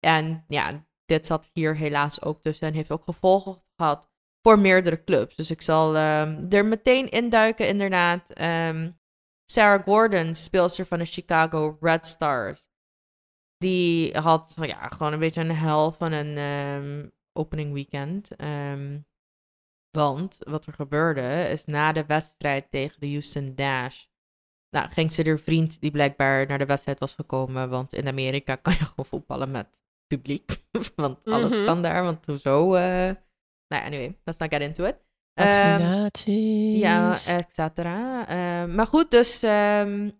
En ja, dit zat hier helaas ook tussen en heeft ook gevolgen gehad voor meerdere clubs. Dus ik zal ehm, er meteen induiken, inderdaad. Ehm, Sarah Gordon, speelster van de Chicago Red Stars, die had ja, gewoon een beetje een hel van een ehm, opening weekend. Want wat er gebeurde is na de wedstrijd tegen de Houston Dash. Nou, ging ze haar vriend die blijkbaar naar de wedstrijd was gekomen. Want in Amerika kan je gewoon voetballen met publiek. <laughs> want alles Mhm. kan daar. Want hoezo? eh nou, anyway, let's not get into it. Ehm, Vaccinaties. ja, et cetera. Ehm, maar goed, dus ehm,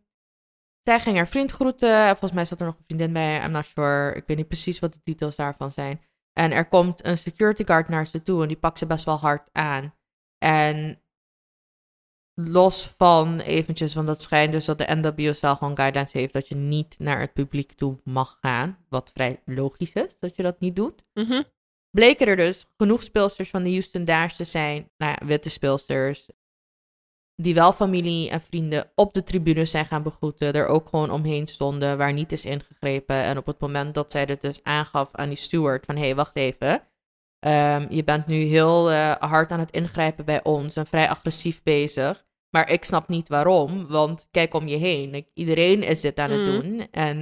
zij ging haar vriend groeten. Volgens mij zat er nog een vriendin bij. I'm not sure. Ik weet niet precies wat de details daarvan zijn. En er komt een security guard naar ze toe en die pakt ze best wel hard aan. En los van eventjes, want dat schijnt dus dat de NWSL gewoon guidelines heeft dat je niet naar het publiek toe mag gaan. Wat vrij logisch is, dat je dat niet doet Mhm. Bleken er dus genoeg speelsters van de Houston Dash te zijn, nou ja, witte speelsters, die wel familie en vrienden op de tribunes zijn gaan begroeten, er ook gewoon omheen stonden, waar niet is ingegrepen. En op het moment dat zij dit dus aangaf aan die steward van, hé, hey, wacht even, Ehm, je bent nu heel eh, hard aan het ingrijpen bij ons en vrij agressief bezig. Maar ik snap niet waarom, want kijk om je heen. Iedereen is dit aan het Mhm. doen. En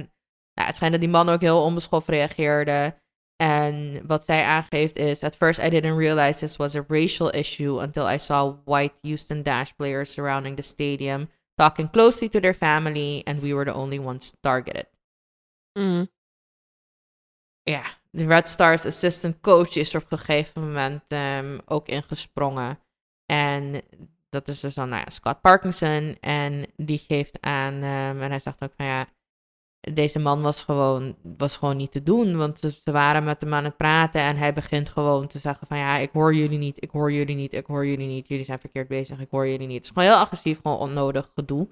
nou, het schijnt dat die man ook heel onbeschoft reageerde. En wat zij aangeeft is: At first, I didn't realize this was a racial issue until I saw white Houston Dash players surrounding the stadium, talking closely to their family, and we were the only ones targeted. Mhm. Ja, de Red Stars assistant coach is er op een gegeven moment ehm, ook ingesprongen. En dat is dus dan nou ja, Scott Parkinson. En die geeft aan, ehm, en hij zegt ook van ja, deze man was gewoon, was gewoon niet te doen. Want ze, ze waren met hem aan het praten en hij begint gewoon te zeggen van ja, ik hoor jullie niet, ik hoor jullie niet, ik hoor jullie niet. Jullie zijn verkeerd bezig, ik hoor jullie niet. Het is gewoon heel agressief, gewoon onnodig gedoe.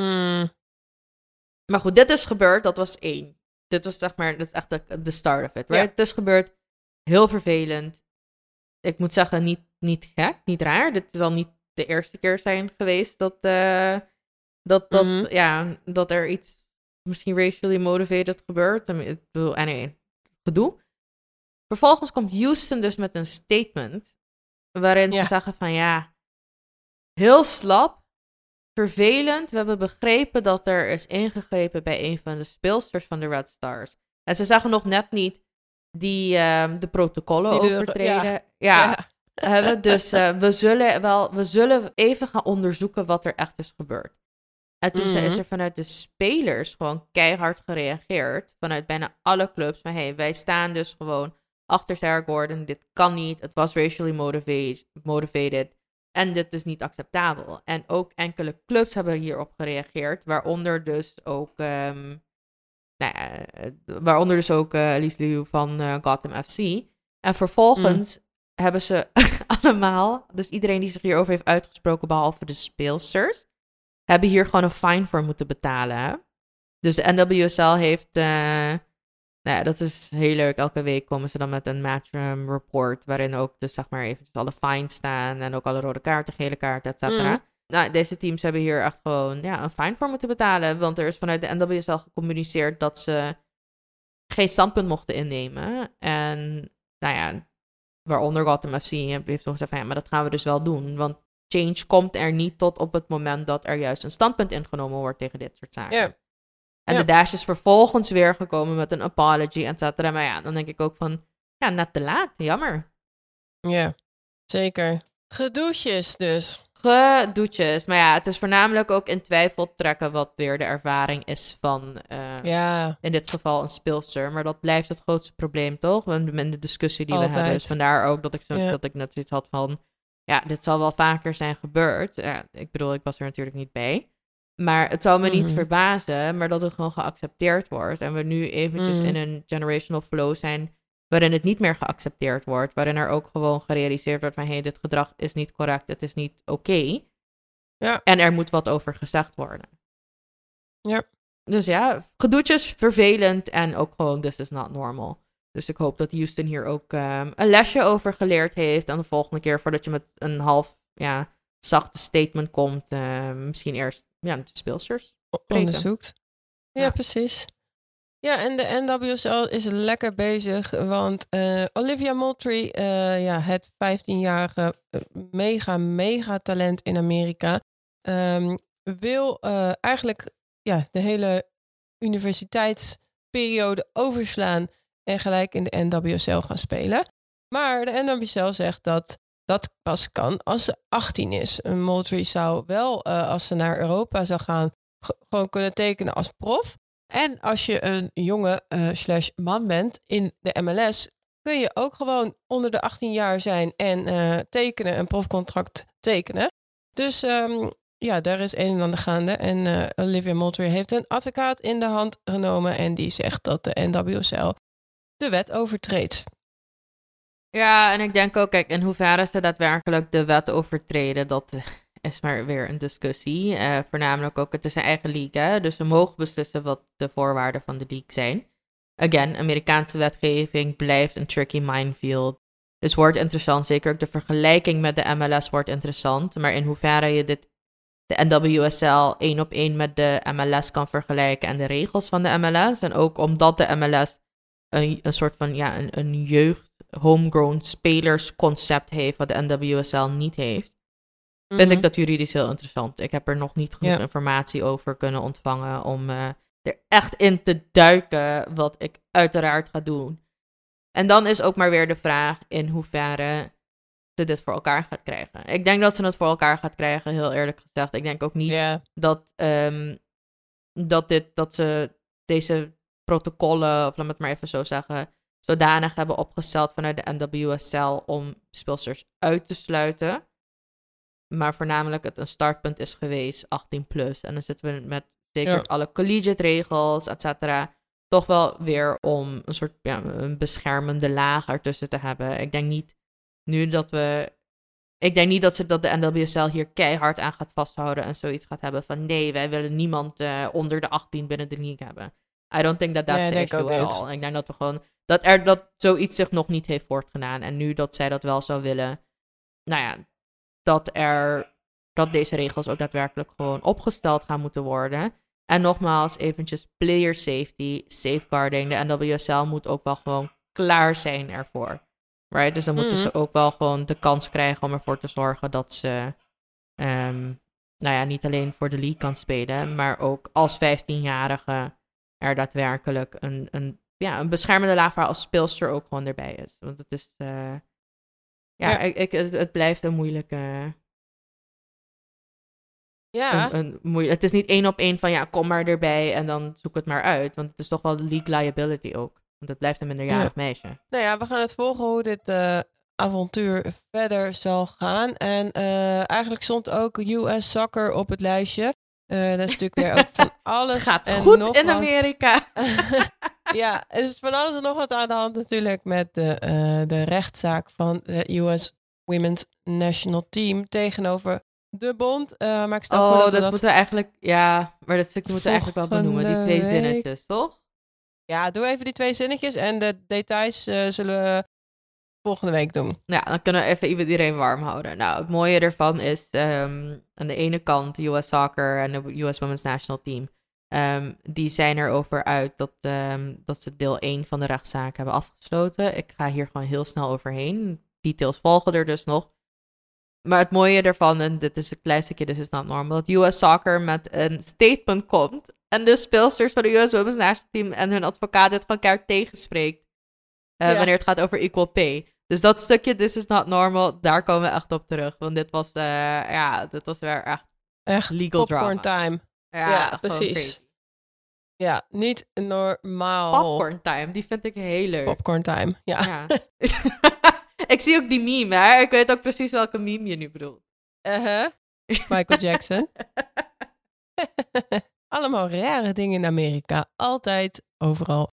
Mm. Maar goed, dit is gebeurd, dat was één. Dit was zeg maar, dat is echt de, de start of it, right? Ja. Het is gebeurd, heel vervelend. Ik moet zeggen, niet, niet gek, niet raar. Dit is al niet de eerste keer zijn geweest dat, eh, dat, dat, Mhm. ja, dat er iets misschien racially motivated gebeurt. Ik bedoel, anyway, gedoe. Vervolgens komt Houston dus met een statement waarin Ja. ze zeggen van ja, heel slap, vervelend. We hebben begrepen dat er is ingegrepen bij een van de speelsters van de Red Stars. En ze zeggen nog net niet die ehm, de protocollen Die de- overtreden. ja. Ja, hebben. Dus eh, we, zullen wel, we zullen even gaan onderzoeken wat er echt is gebeurd. En toen is Mhm. er vanuit de spelers gewoon keihard gereageerd. Vanuit bijna alle clubs. Maar hey, wij staan dus gewoon achter Sarah Gordon. Dit kan niet. Het was racially motivated. motivated en dit is niet acceptabel. En ook enkele clubs hebben hierop gereageerd. Waaronder dus ook... ehm, nou ja, eh, waaronder dus ook eh Elise Liu van eh, Gotham FC. En vervolgens hebben ze <laughs> allemaal, dus iedereen die zich hierover heeft uitgesproken, behalve de speelsters, hebben hier gewoon een fine voor moeten betalen. Dus de NWSL heeft, eh, nou ja, dat is heel leuk. Elke week komen ze dan met een matchroom report, waarin ook dus zeg maar eventjes alle fines staan en ook alle rode kaarten, gele kaarten, et cetera. Mm. Nou, deze teams hebben hier echt gewoon ja, een fine voor moeten betalen, want er is vanuit de NWSL gecommuniceerd dat ze geen standpunt mochten innemen. En nou ja, waaronder Gotham FC heeft nog gezegd van ja, maar dat gaan we dus wel doen. Want change komt er niet tot op het moment dat er juist een standpunt ingenomen wordt tegen dit soort zaken. En de Dash is vervolgens weer gekomen met een apology, et cetera. Maar ja, dan denk ik ook van, ja, net te laat. Jammer. Ja, zeker. Gedoetjes dus. Gedoetjes. Maar ja, het is voornamelijk ook in twijfel trekken wat weer de ervaring is van, eh, Ja, in dit geval een speelster. Maar dat blijft het grootste probleem, toch? In de discussie die we hebben. Dus vandaar ook dat ik, zo, dat ik net zoiets had van... Ja, dit zal wel vaker zijn gebeurd. Ja, ik bedoel, ik was er natuurlijk niet bij. Maar het zou me niet Mhm. verbazen, maar dat het gewoon geaccepteerd wordt. En we nu eventjes Mhm. in een generational flow zijn... waarin het niet meer geaccepteerd wordt. Waarin er ook gewoon gerealiseerd wordt van... hé, hey, dit gedrag is niet correct, het is niet oké. Ja. En er moet wat over gezegd worden. Ja. Dus ja, gedoetjes, vervelend en ook gewoon this is not normal. Dus ik hoop dat Houston hier ook ehm, een lesje over geleerd heeft. En de volgende keer voordat je met een half ja, zachte statement komt, ehm, misschien eerst ja, de speelsters. onderzoekt. Ja, Ja. precies. Ja, en de NWSL is lekker bezig, want eh, Olivia Moultrie, eh, ja, het 15-jarige eh, mega, mega talent in Amerika, ehm, wil eigenlijk ja, de hele universiteitsperiode overslaan en gelijk in de NWSL gaan spelen. Maar de NWSL zegt dat dat pas kan als ze 18 is. Een Moultrie zou wel, eh, als ze naar Europa zou gaan, ge- gewoon kunnen tekenen als prof. En als je een jonge eh, man bent in de MLS, kun je ook gewoon onder de 18 jaar zijn en eh, tekenen, een profcontract tekenen. Dus ehm, ja, daar is een en ander gaande. En Olivia Moultrie heeft een advocaat in de hand genomen en die zegt dat de NWSL de wet overtreedt. Ja, en ik denk ook, kijk, in hoeverre ze daadwerkelijk de wet overtreden, dat is maar weer een discussie. Eh, voornamelijk ook, het is een eigen league, hè? dus ze mogen beslissen wat de voorwaarden van de league zijn. Again, Amerikaanse wetgeving blijft een tricky minefield. Dus wordt interessant, zeker ook de vergelijking met de MLS wordt interessant. Maar in hoeverre je dit, de NWSL één op één met de MLS kan vergelijken en de regels van de MLS. En ook omdat de MLS een, een soort van, ja, een, een jeugd homegrown spelersconcept heeft, wat de NWSL niet heeft, vind ik dat juridisch heel interessant. Ik heb er nog niet genoeg Ja. informatie over kunnen ontvangen om eh, er echt in te duiken, wat ik uiteraard ga doen. En dan is ook maar weer de vraag in hoeverre ze dit voor elkaar gaat krijgen. Ik denk dat ze het voor elkaar gaat krijgen, heel eerlijk gezegd. Ik denk ook niet dat, ehm, dat, dit, dat ze deze protocollen, of laat me het maar even zo zeggen, zodanig hebben opgesteld vanuit de NWSL om speelsters uit te sluiten. Maar voornamelijk het een startpunt is geweest, 18 plus. En dan zitten we met zeker Ja. alle collegiate regels, et cetera, toch wel weer om een soort ja, een beschermende laag ertussen te hebben. Ik denk niet nu dat we ik denk niet dat, ze, dat de NWSL hier keihard aan gaat vasthouden en zoiets gaat hebben van nee, wij willen niemand eh, onder de 18 binnen de league hebben. I don't think that that's Nee, the issue at all. Ik denk dat we gewoon, dat er dat zoiets zich nog niet heeft voortgedaan. En nu dat zij dat wel zou willen, nou ja, dat er, dat deze regels ook daadwerkelijk gewoon opgesteld gaan moeten worden. En nogmaals, eventjes player safety, safeguarding. De NWSL moet ook wel gewoon klaar zijn ervoor. Right? Dus dan moeten Mhm. ze ook wel gewoon de kans krijgen om ervoor te zorgen dat ze, ehm, nou ja, niet alleen voor de league kan spelen, maar ook als 15-jarige er daadwerkelijk een, een, ja, een beschermende laag waar als speelster ook gewoon erbij is. Want het is, eh, ja, Ja. Ik, ik, het, het blijft een moeilijke, ja. een, een moeie- het is niet één op één van ja, kom maar erbij en dan zoek het maar uit. Want het is toch wel league liability ook. Want het blijft een minderjarig meisje. Nou ja, we gaan het volgen hoe dit eh, avontuur verder zal gaan. En eh, eigenlijk stond ook US Soccer op het lijstje. Eh, dat is natuurlijk weer ook <laughs> van alles Gaat en goed nog in wat. Amerika. <laughs> ja, er is van alles en nog wat aan de hand natuurlijk met de, eh, de rechtszaak van de US Women's National Team tegenover de bond. Eh, maar ik stel voor Oh, dat dat, we dat... moeten we eigenlijk, ja, maar dat stukje moeten we eigenlijk wel benoemen. Die twee week. zinnetjes, toch? Ja, doe even die twee zinnetjes en de details zullen we volgende week doen. Ja, dan kunnen we even iedereen warm houden. Nou, het mooie ervan is ehm, aan de ene kant US Soccer en de US Women's National Team. ehm, die zijn erover uit dat, ehm, dat ze deel 1 van de rechtszaak hebben afgesloten. Ik ga hier gewoon heel snel overheen. Details volgen er dus nog. Maar het mooie ervan, en dit is een klein stukje, this is not normal, dat US Soccer met een statement komt. En de speelsters van de US Women's National Team en hun advocaat dit van elkaar tegenspreekt. Ja. Wanneer het gaat over equal pay. Dus dat stukje, this is not normal, daar komen we echt op terug. Want dit was, eh, ja, dit was weer echt Echt Legal popcorn drama. time. ja, precies. crazy. Ja, niet normaal. Popcorn time, die vind ik heel leuk. Popcorn time, ja. Ja. <laughs> ik zie ook die meme, hè. Ik weet ook precies welke meme je nu bedoelt. Uh-huh. Michael Jackson. <laughs> Allemaal rare dingen in Amerika. Altijd, overal.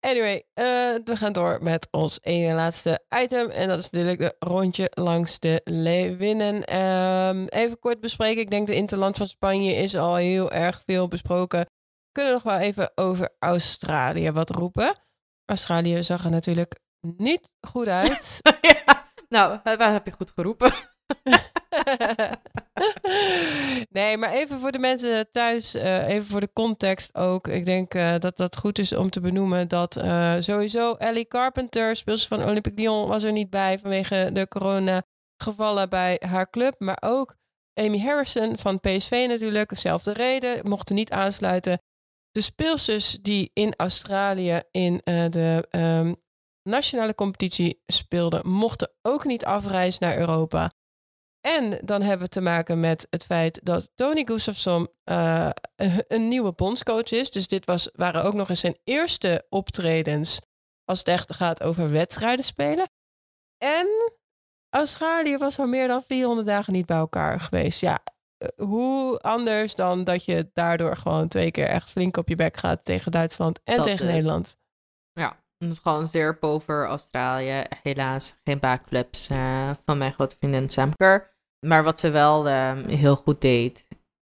Anyway, eh, we gaan door met ons ene laatste item. En dat is natuurlijk de rondje langs de Leeuwinnen. Ehm, even kort bespreken. Ik denk de Interland van Spanje is al heel erg veel besproken. We kunnen nog wel even over Australië wat roepen. Australië zag er natuurlijk niet goed uit. <laughs> Nou, waar heb je goed geroepen? <laughs> nee, maar even voor de mensen thuis, eh, even voor de context ook. Ik denk eh, dat dat goed is om te benoemen dat eh, sowieso Ellie Carpenter, speelster van Olympique Lyon, was er niet bij vanwege de corona gevallen bij haar club. Maar ook Amy Harrison van PSV natuurlijk, dezelfde reden, mochten niet aansluiten. De speelsters die in Australië in de ehm, nationale competitie speelden, mochten ook niet afreizen naar Europa. En dan hebben we te maken met het feit dat Tony Gustafsson uh, een, een, nieuwe bondscoach is. Dus dit was, waren ook nog eens zijn eerste optredens als het echt gaat over wedstrijden spelen. En Australië was al meer dan 400 dagen niet bij elkaar geweest. Ja, eh, hoe anders dan dat je daardoor gewoon twee keer echt flink op je bek gaat tegen Duitsland en Dat tegen is. Nederland. Ja, het is gewoon zeer pover Australië. Helaas geen backflips eh, van mijn grote vriendin Sam Kerr. Maar wat ze wel ehm, heel goed deed,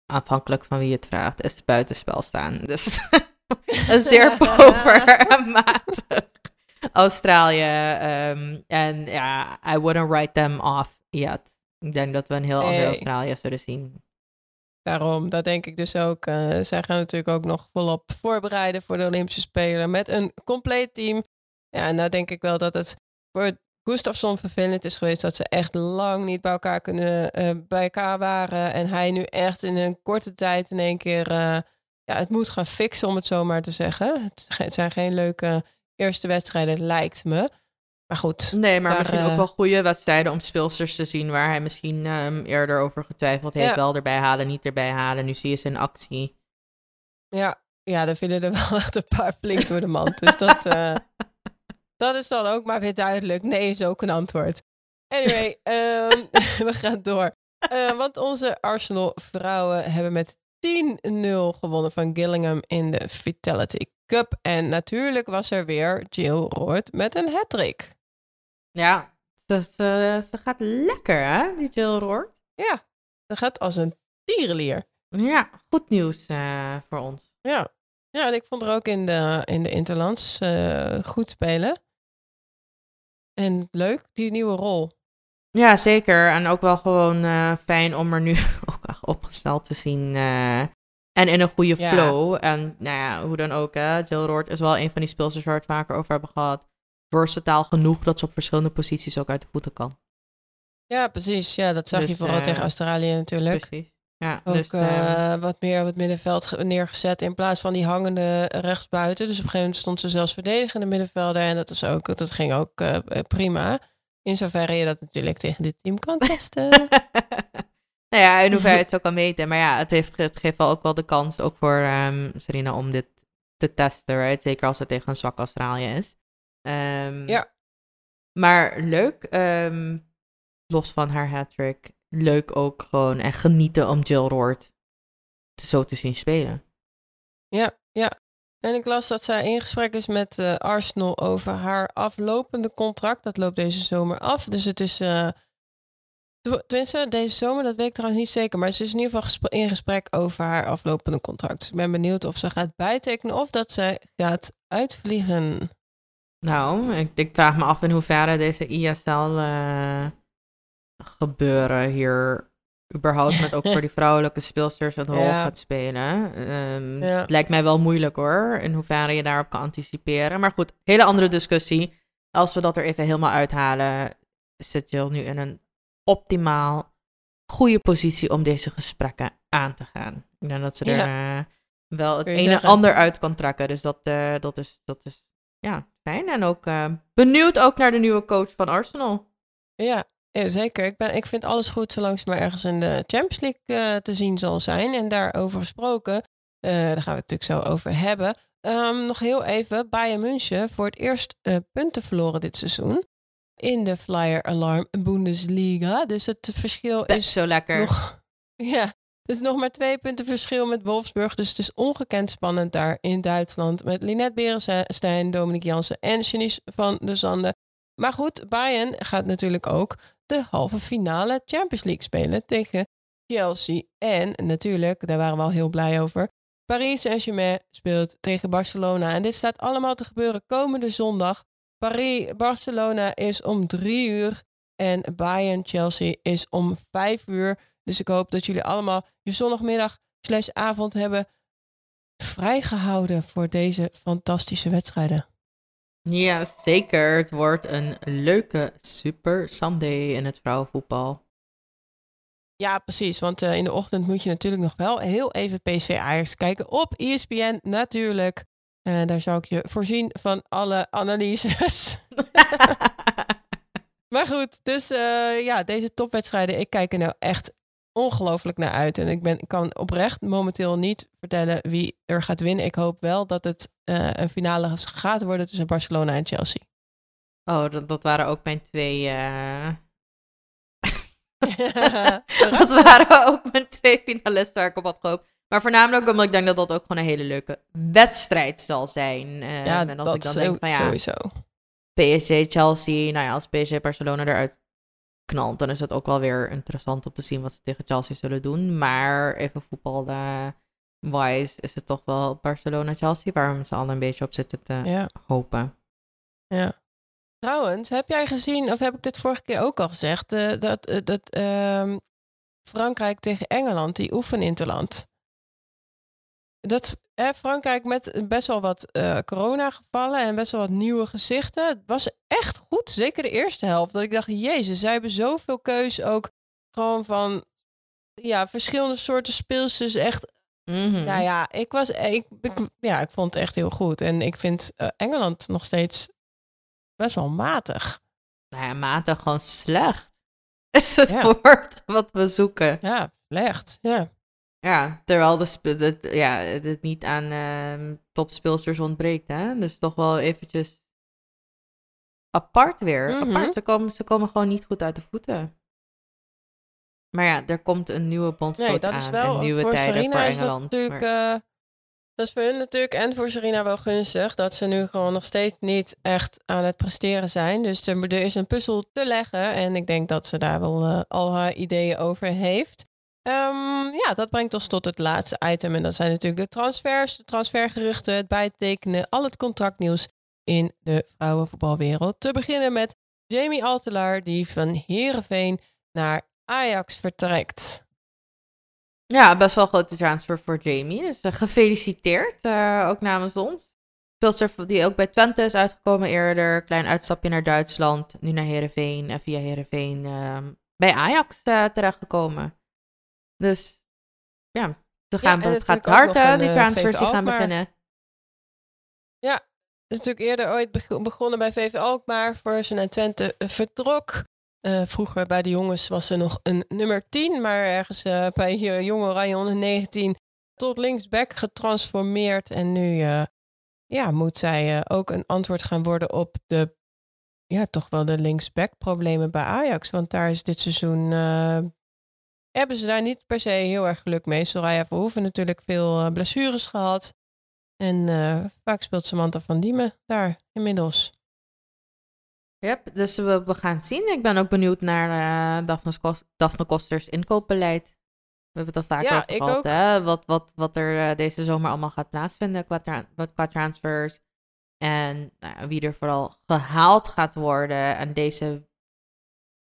afhankelijk van wie je het vraagt, is het buitenspel staan. Dus <laughs> een zeer <laughs> pover en matig Australië. ehm, En ja, I wouldn't write them off yet. Ik denk dat we een heel ander. Australië zullen zien. Daarom, dat denk ik dus ook. Eh, zij gaan natuurlijk ook nog volop voorbereiden voor de Olympische Spelen met een compleet team. Ja, en nou denk ik wel dat het voor Gustafsson vervelend is geweest dat ze echt lang niet bij elkaar kunnen eh, bij elkaar waren. En hij nu echt in een korte tijd in één keer eh, ja, het moet gaan fixen, om het zo maar te zeggen. Het zijn geen leuke eerste wedstrijden, lijkt me. Maar goed, Nee, maar Daar, misschien eh, ook wel goede wedstrijden om speelsters te zien waar hij misschien ehm, eerder over getwijfeld heeft. Ja. Wel erbij halen, niet erbij halen. Nu zie je ze in actie. Ja, ja, er vielen er wel <laughs> echt een paar flink door de mand. Dus dat, eh, <laughs> dat is dan ook maar weer duidelijk. Nee is ook een antwoord. Anyway, <laughs> ehm, <laughs> we gaan door. Eh, want onze Arsenal vrouwen hebben met 10-0 gewonnen van Gillingham in de Vitality Cup. En natuurlijk was er weer Jill Roord met een hat-trick. Ja, dus, eh, ze gaat lekker hè, die Jill Roord. Ja, dat gaat als een tierenlier. Ja, goed nieuws eh, voor ons. Ja. ja, en ik vond er ook in de, in de Interlands eh, goed spelen. En leuk, die nieuwe rol. Ja, zeker. En ook wel gewoon eh, fijn om er nu <laughs> ook echt opgesteld te zien. eh, en in een goede Ja. flow. En nou ja, hoe dan ook. Hè. Jill Roord is wel een van die speelsters waar we het vaker over hebben gehad. Versatile genoeg dat ze op verschillende posities ook uit de voeten kan. Ja, precies. Ja, dat zag je Dus, vooral eh, tegen Australië natuurlijk. Precies. Ja, Ook dus, eh, eh, wat meer op het middenveld ge- neergezet in plaats van die hangende rechtsbuiten. Dus op een gegeven moment stond ze zelfs verdedigende middenvelder. En dat, is ook, dat ging ook eh, prima. In zoverre je dat natuurlijk tegen dit team kan <laughs> testen. <laughs> nou ja, in hoeverre het zo kan meten. Maar ja, het, heeft, het geeft wel ook wel de kans, ook voor ehm Serena, om dit te testen. Right? Zeker als het tegen een zwak Australië is. Ehm, Ja. Maar leuk, ehm, los van haar hat-trick, leuk ook gewoon en genieten om Jill Roord te- zo te zien spelen. Ja, ja. En ik las dat zij in gesprek is met eh, Arsenal over haar aflopende contract. Dat loopt deze zomer af. Dus het is. tenminste, deze zomer, dat weet ik trouwens niet zeker. Maar ze is in ieder geval gespre- in gesprek over haar aflopende contract. Dus ik ben benieuwd of ze gaat bijtekenen of dat zij gaat uitvliegen. Nou, ik, ik vraag me af in hoeverre deze ISL eh, gebeuren hier überhaupt met ook voor die <laughs> vrouwelijke speelsters een rol Ja. gaat spelen. Ja. Het lijkt mij wel moeilijk hoor, in hoeverre je daarop kan anticiperen. Maar goed, hele andere discussie. Als we dat er even helemaal uithalen, zit Jill nu in een optimaal goede positie om deze gesprekken aan te gaan. Ik denk dat ze er eh, wel het een en ander uit kan trekken. Dus dat, eh, dat, is, dat is ja, fijn. En ook eh, benieuwd ook naar de nieuwe coach van Arsenal. Ja, ja, zeker. Ik, ben, ik vind alles goed zolang ze maar ergens in de Champions League eh, te zien zal zijn. En daarover gesproken, eh, daar gaan we het natuurlijk zo over hebben. Ehm, nog heel even, Bayern München voor het eerst eh, punten verloren dit seizoen. In de Flyer Alarm Bundesliga. Dus het verschil Best is zo lekker. nog... <laughs> Ja, dus nog maar twee punten verschil met Wolfsburg. Dus het is ongekend spannend daar in Duitsland. Met Linette Berenstein, Dominic Jansen en Janice van der Zanden. Maar goed, Bayern gaat natuurlijk ook de halve finale Champions League spelen tegen Chelsea. En natuurlijk, daar waren we al heel blij over. Paris Saint-Germain speelt tegen Barcelona. En dit staat allemaal te gebeuren komende zondag. Paris-Barcelona is om drie uur. En Bayern-Chelsea is om vijf uur. Dus ik hoop dat jullie allemaal je zondagmiddag slash avond hebben vrijgehouden voor deze fantastische wedstrijden. Ja, zeker. Het wordt een leuke Super Sunday in het vrouwenvoetbal. Ja, precies. Want eh, in de ochtend moet je natuurlijk nog wel heel even PSV Ajax kijken op ESPN natuurlijk. En daar zou ik je voorzien van alle analyses. <laughs> maar goed, dus eh, ja, deze topwedstrijden, ik kijk er nou echt ongelooflijk naar uit. En ik, ben, ik kan oprecht momenteel niet vertellen wie er gaat winnen. Ik hoop wel dat het eh, een finale gaat worden tussen Barcelona en Chelsea. Oh, dat, dat waren ook mijn twee. eh, <laughs> <laughs> dat waren ook mijn twee finalisten waar ik op had gehoopt. Maar voornamelijk omdat ik denk dat dat ook gewoon een hele leuke wedstrijd zal zijn. Eh, ja, en als dat ik dan zo- denk van ja, sowieso. PSG, Chelsea. Nou ja, als PSG Barcelona eruit knalt, dan is het ook wel weer interessant om te zien wat ze tegen Chelsea zullen doen. Maar even voetbal wise is het toch wel Barcelona-Chelsea waar we met z'n allen een beetje op zitten te Ja. hopen. Trouwens, heb jij gezien, of heb ik dit vorige keer ook al gezegd, eh, dat, eh, dat ehm, Frankrijk tegen Engeland, die oefeninterland. Dat eh, Frankrijk met best wel wat eh coronagevallen en best wel wat nieuwe gezichten. Het was echt goed, zeker de eerste helft. Dat ik dacht, jezus, zij hebben zoveel keus ook gewoon van ja, verschillende soorten speelsters. Echt, Mhm. nou ja, ik was, ik, ik, ja, ik vond het echt heel goed. En ik vind eh, Engeland nog steeds best wel matig. Nou ja, matig gewoon slecht. <laughs> Is het Ja. woord wat we zoeken. Ja, slecht. Ja. Ja, terwijl de het, ja, het niet aan ehm topspeelsters ontbreekt. Hè? Dus toch wel eventjes apart weer. Mhm. Apart. Ze, komen, ze komen gewoon niet goed uit de voeten. Maar ja, er komt een nieuwe bondscoach Nee, dat aan. is wel en nieuwe voor tijden Serena voor is dat natuurlijk. Maar- eh, dat is voor hun natuurlijk en voor Serena wel gunstig dat ze nu gewoon nog steeds niet echt aan het presteren zijn. Dus er, er is een puzzel te leggen en ik denk dat ze daar wel eh, al haar ideeën over heeft. Ehm, ja, dat brengt ons tot het laatste item en dat zijn natuurlijk de transfers, de transfergeruchten, het bijtekenen, al het contractnieuws in de vrouwenvoetbalwereld. Te beginnen met Jamie Altelaar die van Heerenveen naar Ajax vertrekt. Ja, best wel een grote transfer voor Jamie. Dus eh, gefeliciteerd, eh, ook namens ons. Speelster die ook bij Twente is uitgekomen eerder. Klein uitstapje naar Duitsland. Nu naar Heerenveen. En via Heerenveen ehm bij Ajax eh, terechtgekomen. Dus ja, ze gaan, en het gaat hard, die eh, transfers die gaan beginnen. is natuurlijk eerder ooit beg- begonnen bij VV Alkmaar voor ze naar Twente eh, vertrok. Eh, vroeger bij de jongens was ze nog een nummer 10, maar ergens eh, bij uh, Jong Oranje onder 19 tot linksback getransformeerd. En nu eh, ja, moet zij eh, ook een antwoord gaan worden op de, ja, toch wel de linksback problemen bij Ajax. Want daar is dit seizoen, eh, hebben ze daar niet per se heel erg geluk mee. Soraya Verhoeven natuurlijk veel eh, blessures gehad. En eh, vaak speelt Samantha van Diemen daar inmiddels. Yep, dus we, we gaan zien. Ik ben ook benieuwd naar eh Daphne, Kos- Daphne Kosters inkoopbeleid. We hebben het al vaak Ja, over gehad, ook. hè? Wat, wat, wat er deze zomer allemaal gaat plaatsvinden qua, tra- qua transfers. En nou wie er vooral gehaald gaat worden. En deze,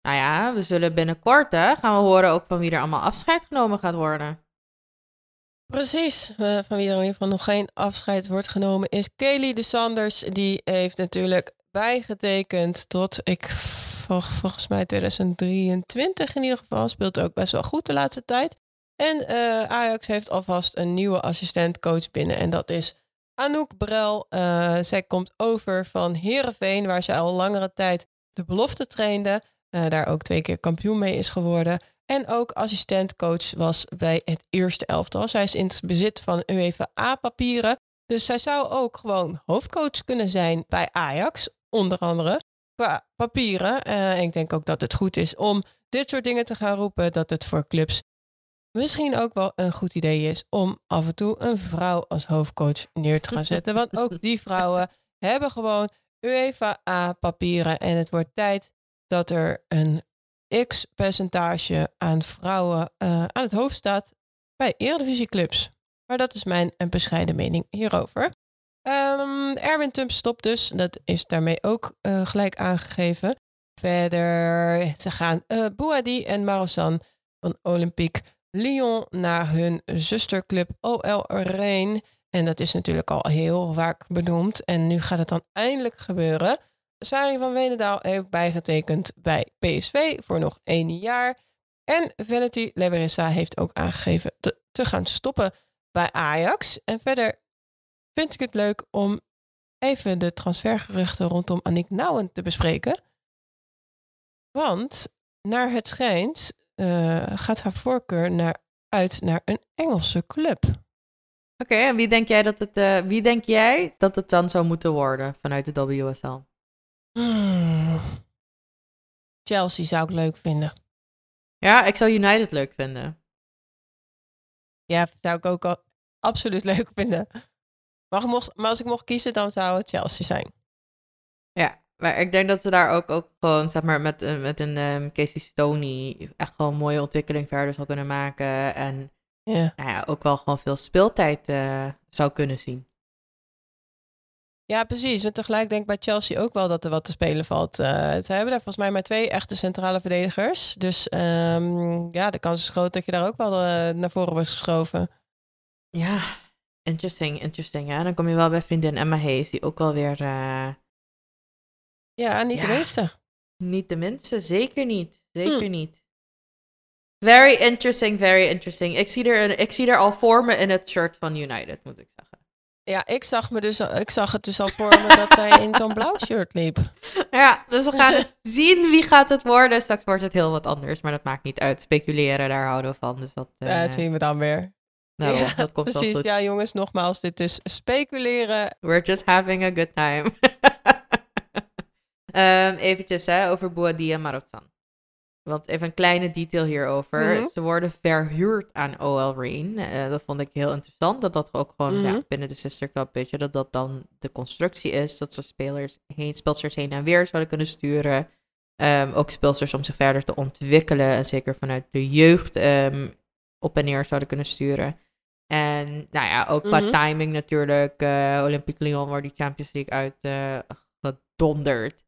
nou ja, we zullen binnenkort hè, gaan we horen ook van wie er allemaal afscheid genomen gaat worden. Precies, van wie er in ieder geval nog geen afscheid wordt genomen, is Kelly de Sanders. Die heeft natuurlijk bijgetekend tot, ik vol- volgens mij 2023 in ieder geval. Speelt ook best wel goed de laatste tijd. En eh, Ajax heeft alvast een nieuwe assistentcoach binnen. En dat is Anouk Brel. Eh, zij komt over van Herenveen, waar zij al langere tijd de belofte trainde. Eh, daar ook twee keer kampioen mee is geworden. En ook assistentcoach was bij het eerste elftal. Zij is in het bezit van UEFA A-papieren. Dus zij zou ook gewoon hoofdcoach kunnen zijn bij Ajax, onder andere. Qua papieren. Eh, ik denk ook dat het goed is om dit soort dingen te gaan roepen. Dat het voor clubs misschien ook wel een goed idee is om af en toe een vrouw als hoofdcoach neer te gaan zetten. Want ook die vrouwen hebben gewoon UEFA A-papieren. En het wordt tijd dat er een x percentage aan vrouwen eh, aan het hoofd staat bij eredivisieclubs. Maar dat is mijn een bescheiden mening hierover. Ehm, Erwin Tump stopt dus. Dat is daarmee ook eh, gelijk aangegeven. Verder, ze gaan Bouadi en Marasan van Olympique Lyon naar hun zusterclub OL Rein. En dat is natuurlijk al heel vaak benoemd. En nu gaat het dan eindelijk gebeuren. Sari van Wenendaal heeft bijgetekend bij PSV voor nog één jaar. En Vanity Leverissa heeft ook aangegeven te, gaan stoppen bij Ajax. En verder vind ik het leuk om even de transfergeruchten rondom Annick Nouwen te bespreken. Want naar het schijnt eh, gaat haar voorkeur naar, uit naar een Engelse club. Oké, en wie denk, jij dat het, eh, wie denk jij dat het dan zou moeten worden vanuit de WSL? Hmm. Chelsea zou ik leuk vinden. Ja, ik zou United leuk vinden. Ja, zou ik ook al absoluut <laughs> leuk vinden. Maar, mocht, maar als ik mocht kiezen, dan zou het Chelsea zijn. Ja, maar ik denk dat ze daar ook, ook gewoon, zeg maar, met, eh, met een um, Casey Stoney echt gewoon een mooie ontwikkeling verder zou kunnen maken. En Ja. nou ja, ook wel gewoon veel speeltijd eh, zou kunnen zien. Ja, precies. Want tegelijk denk ik bij Chelsea ook wel dat er wat te spelen valt. Eh ze hebben daar volgens mij maar twee echte centrale verdedigers. Dus ehm, ja, de kans is groot dat je daar ook wel eh, naar voren wordt geschoven. Ja, interesting, interesting. Ja, dan kom je wel bij vriendin Emma Hayes, die ook wel weer eh, Ja, niet de minste. niet de minste, zeker niet, zeker niet. Very interesting, very interesting. Ik zie, er een, ik zie er al voor me in het shirt van United, moet ik zeggen. Ja, ik zag, me dus, ik zag het dus al voor me dat zij in zo'n blauw shirt liep. <laughs> Ja, dus we gaan het <laughs> zien. Wie gaat het worden? Straks wordt het heel wat anders, maar dat maakt niet uit. Speculeren, daar houden we van. Dus dat, eh, Ja, dat zien we dan weer. nou, Ja, dat komt wel Precies, goed. ja jongens, nogmaals, dit is speculeren. We're just having a good time. <laughs> Ehm eventjes hè, over Boadia en Marozan. Want even een kleine detail hierover. Mhm. Ze worden verhuurd aan OL Reign. Eh, dat vond ik heel interessant. Dat dat ook gewoon ja, Mhm. binnen de Sister Club, weet je, dat dat dan de constructie is. Dat ze spelers heen, speelsters heen en weer zouden kunnen sturen. Ehm, ook speelsters om zich verder te ontwikkelen. En zeker vanuit de jeugd ehm, op en neer zouden kunnen sturen. En nou ja, ook qua Mhm. timing natuurlijk. eh Olympique Lyon wordt die Champions League uit eh, gedonderd.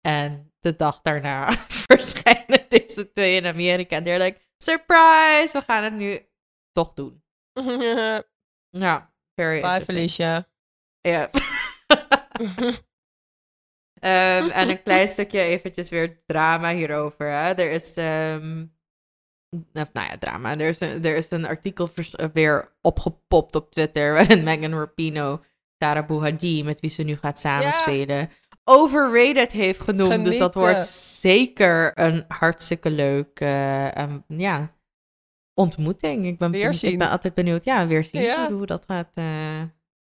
En de dag daarna <laughs> verschijnen deze twee in Amerika. En they're like, surprise, we gaan het nu toch doen. <laughs> Ja, very Bye. Felicia. Ja. <laughs> Ehm, en een klein stukje eventjes weer drama hierover. Hè. Er is, ehm, of, nou ja, drama. Er is een, er is een artikel vers- eh, weer opgepopt op Twitter waarin Megan Rapino Tara Bouhadji, met wie ze nu gaat samenspelen, overrated heeft genoemd. Dus dat wordt zeker een hartstikke leuk eh, ehm, ja, ontmoeting. Ik ben, ik ben altijd benieuwd. Ja, weer zien Ja. hoe dat gaat. eh,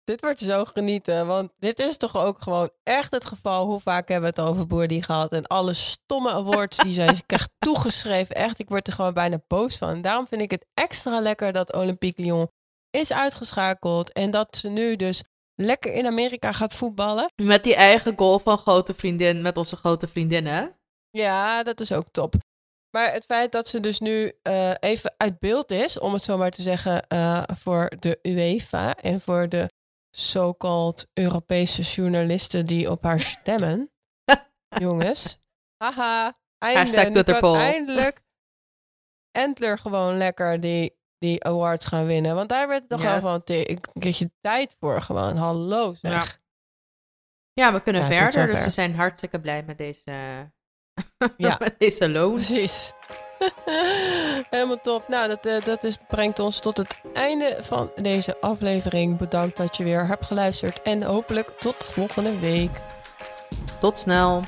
Dit wordt zo genieten, want dit is toch ook gewoon echt het geval. Hoe vaak hebben we het over Boerdi gehad en alle stomme awards die zij krijgt <laughs> toegeschreven. Echt, ik word er gewoon bijna boos van. Daarom vind ik het extra lekker dat Olympique Lyon is uitgeschakeld en dat ze nu dus lekker in Amerika gaat voetballen. Met die eigen goal van grote vriendin, met onze grote vriendinnen. Ja, dat is ook top. Maar het feit dat ze dus nu eh, even uit beeld is, om het zo maar te zeggen, eh, voor de UEFA en voor de so-called Europese journalisten die op haar stemmen. <laughs> Jongens, haha, einde. Hashtag Nu Twitter kan poll. eindelijk Entler gewoon lekker die, die awards gaan winnen. Want daar werd het toch wel van een keertje tijd voor gewoon. Hallo zeg. Ja, we kunnen Ja, verder, dus we zijn hartstikke blij met deze, <laughs> Ja. met deze loon. Precies. <laughs> Helemaal top. Nou, dat, eh, dat is, brengt ons tot het einde van deze aflevering. Bedankt dat je weer hebt geluisterd. En hopelijk tot volgende week. Tot snel.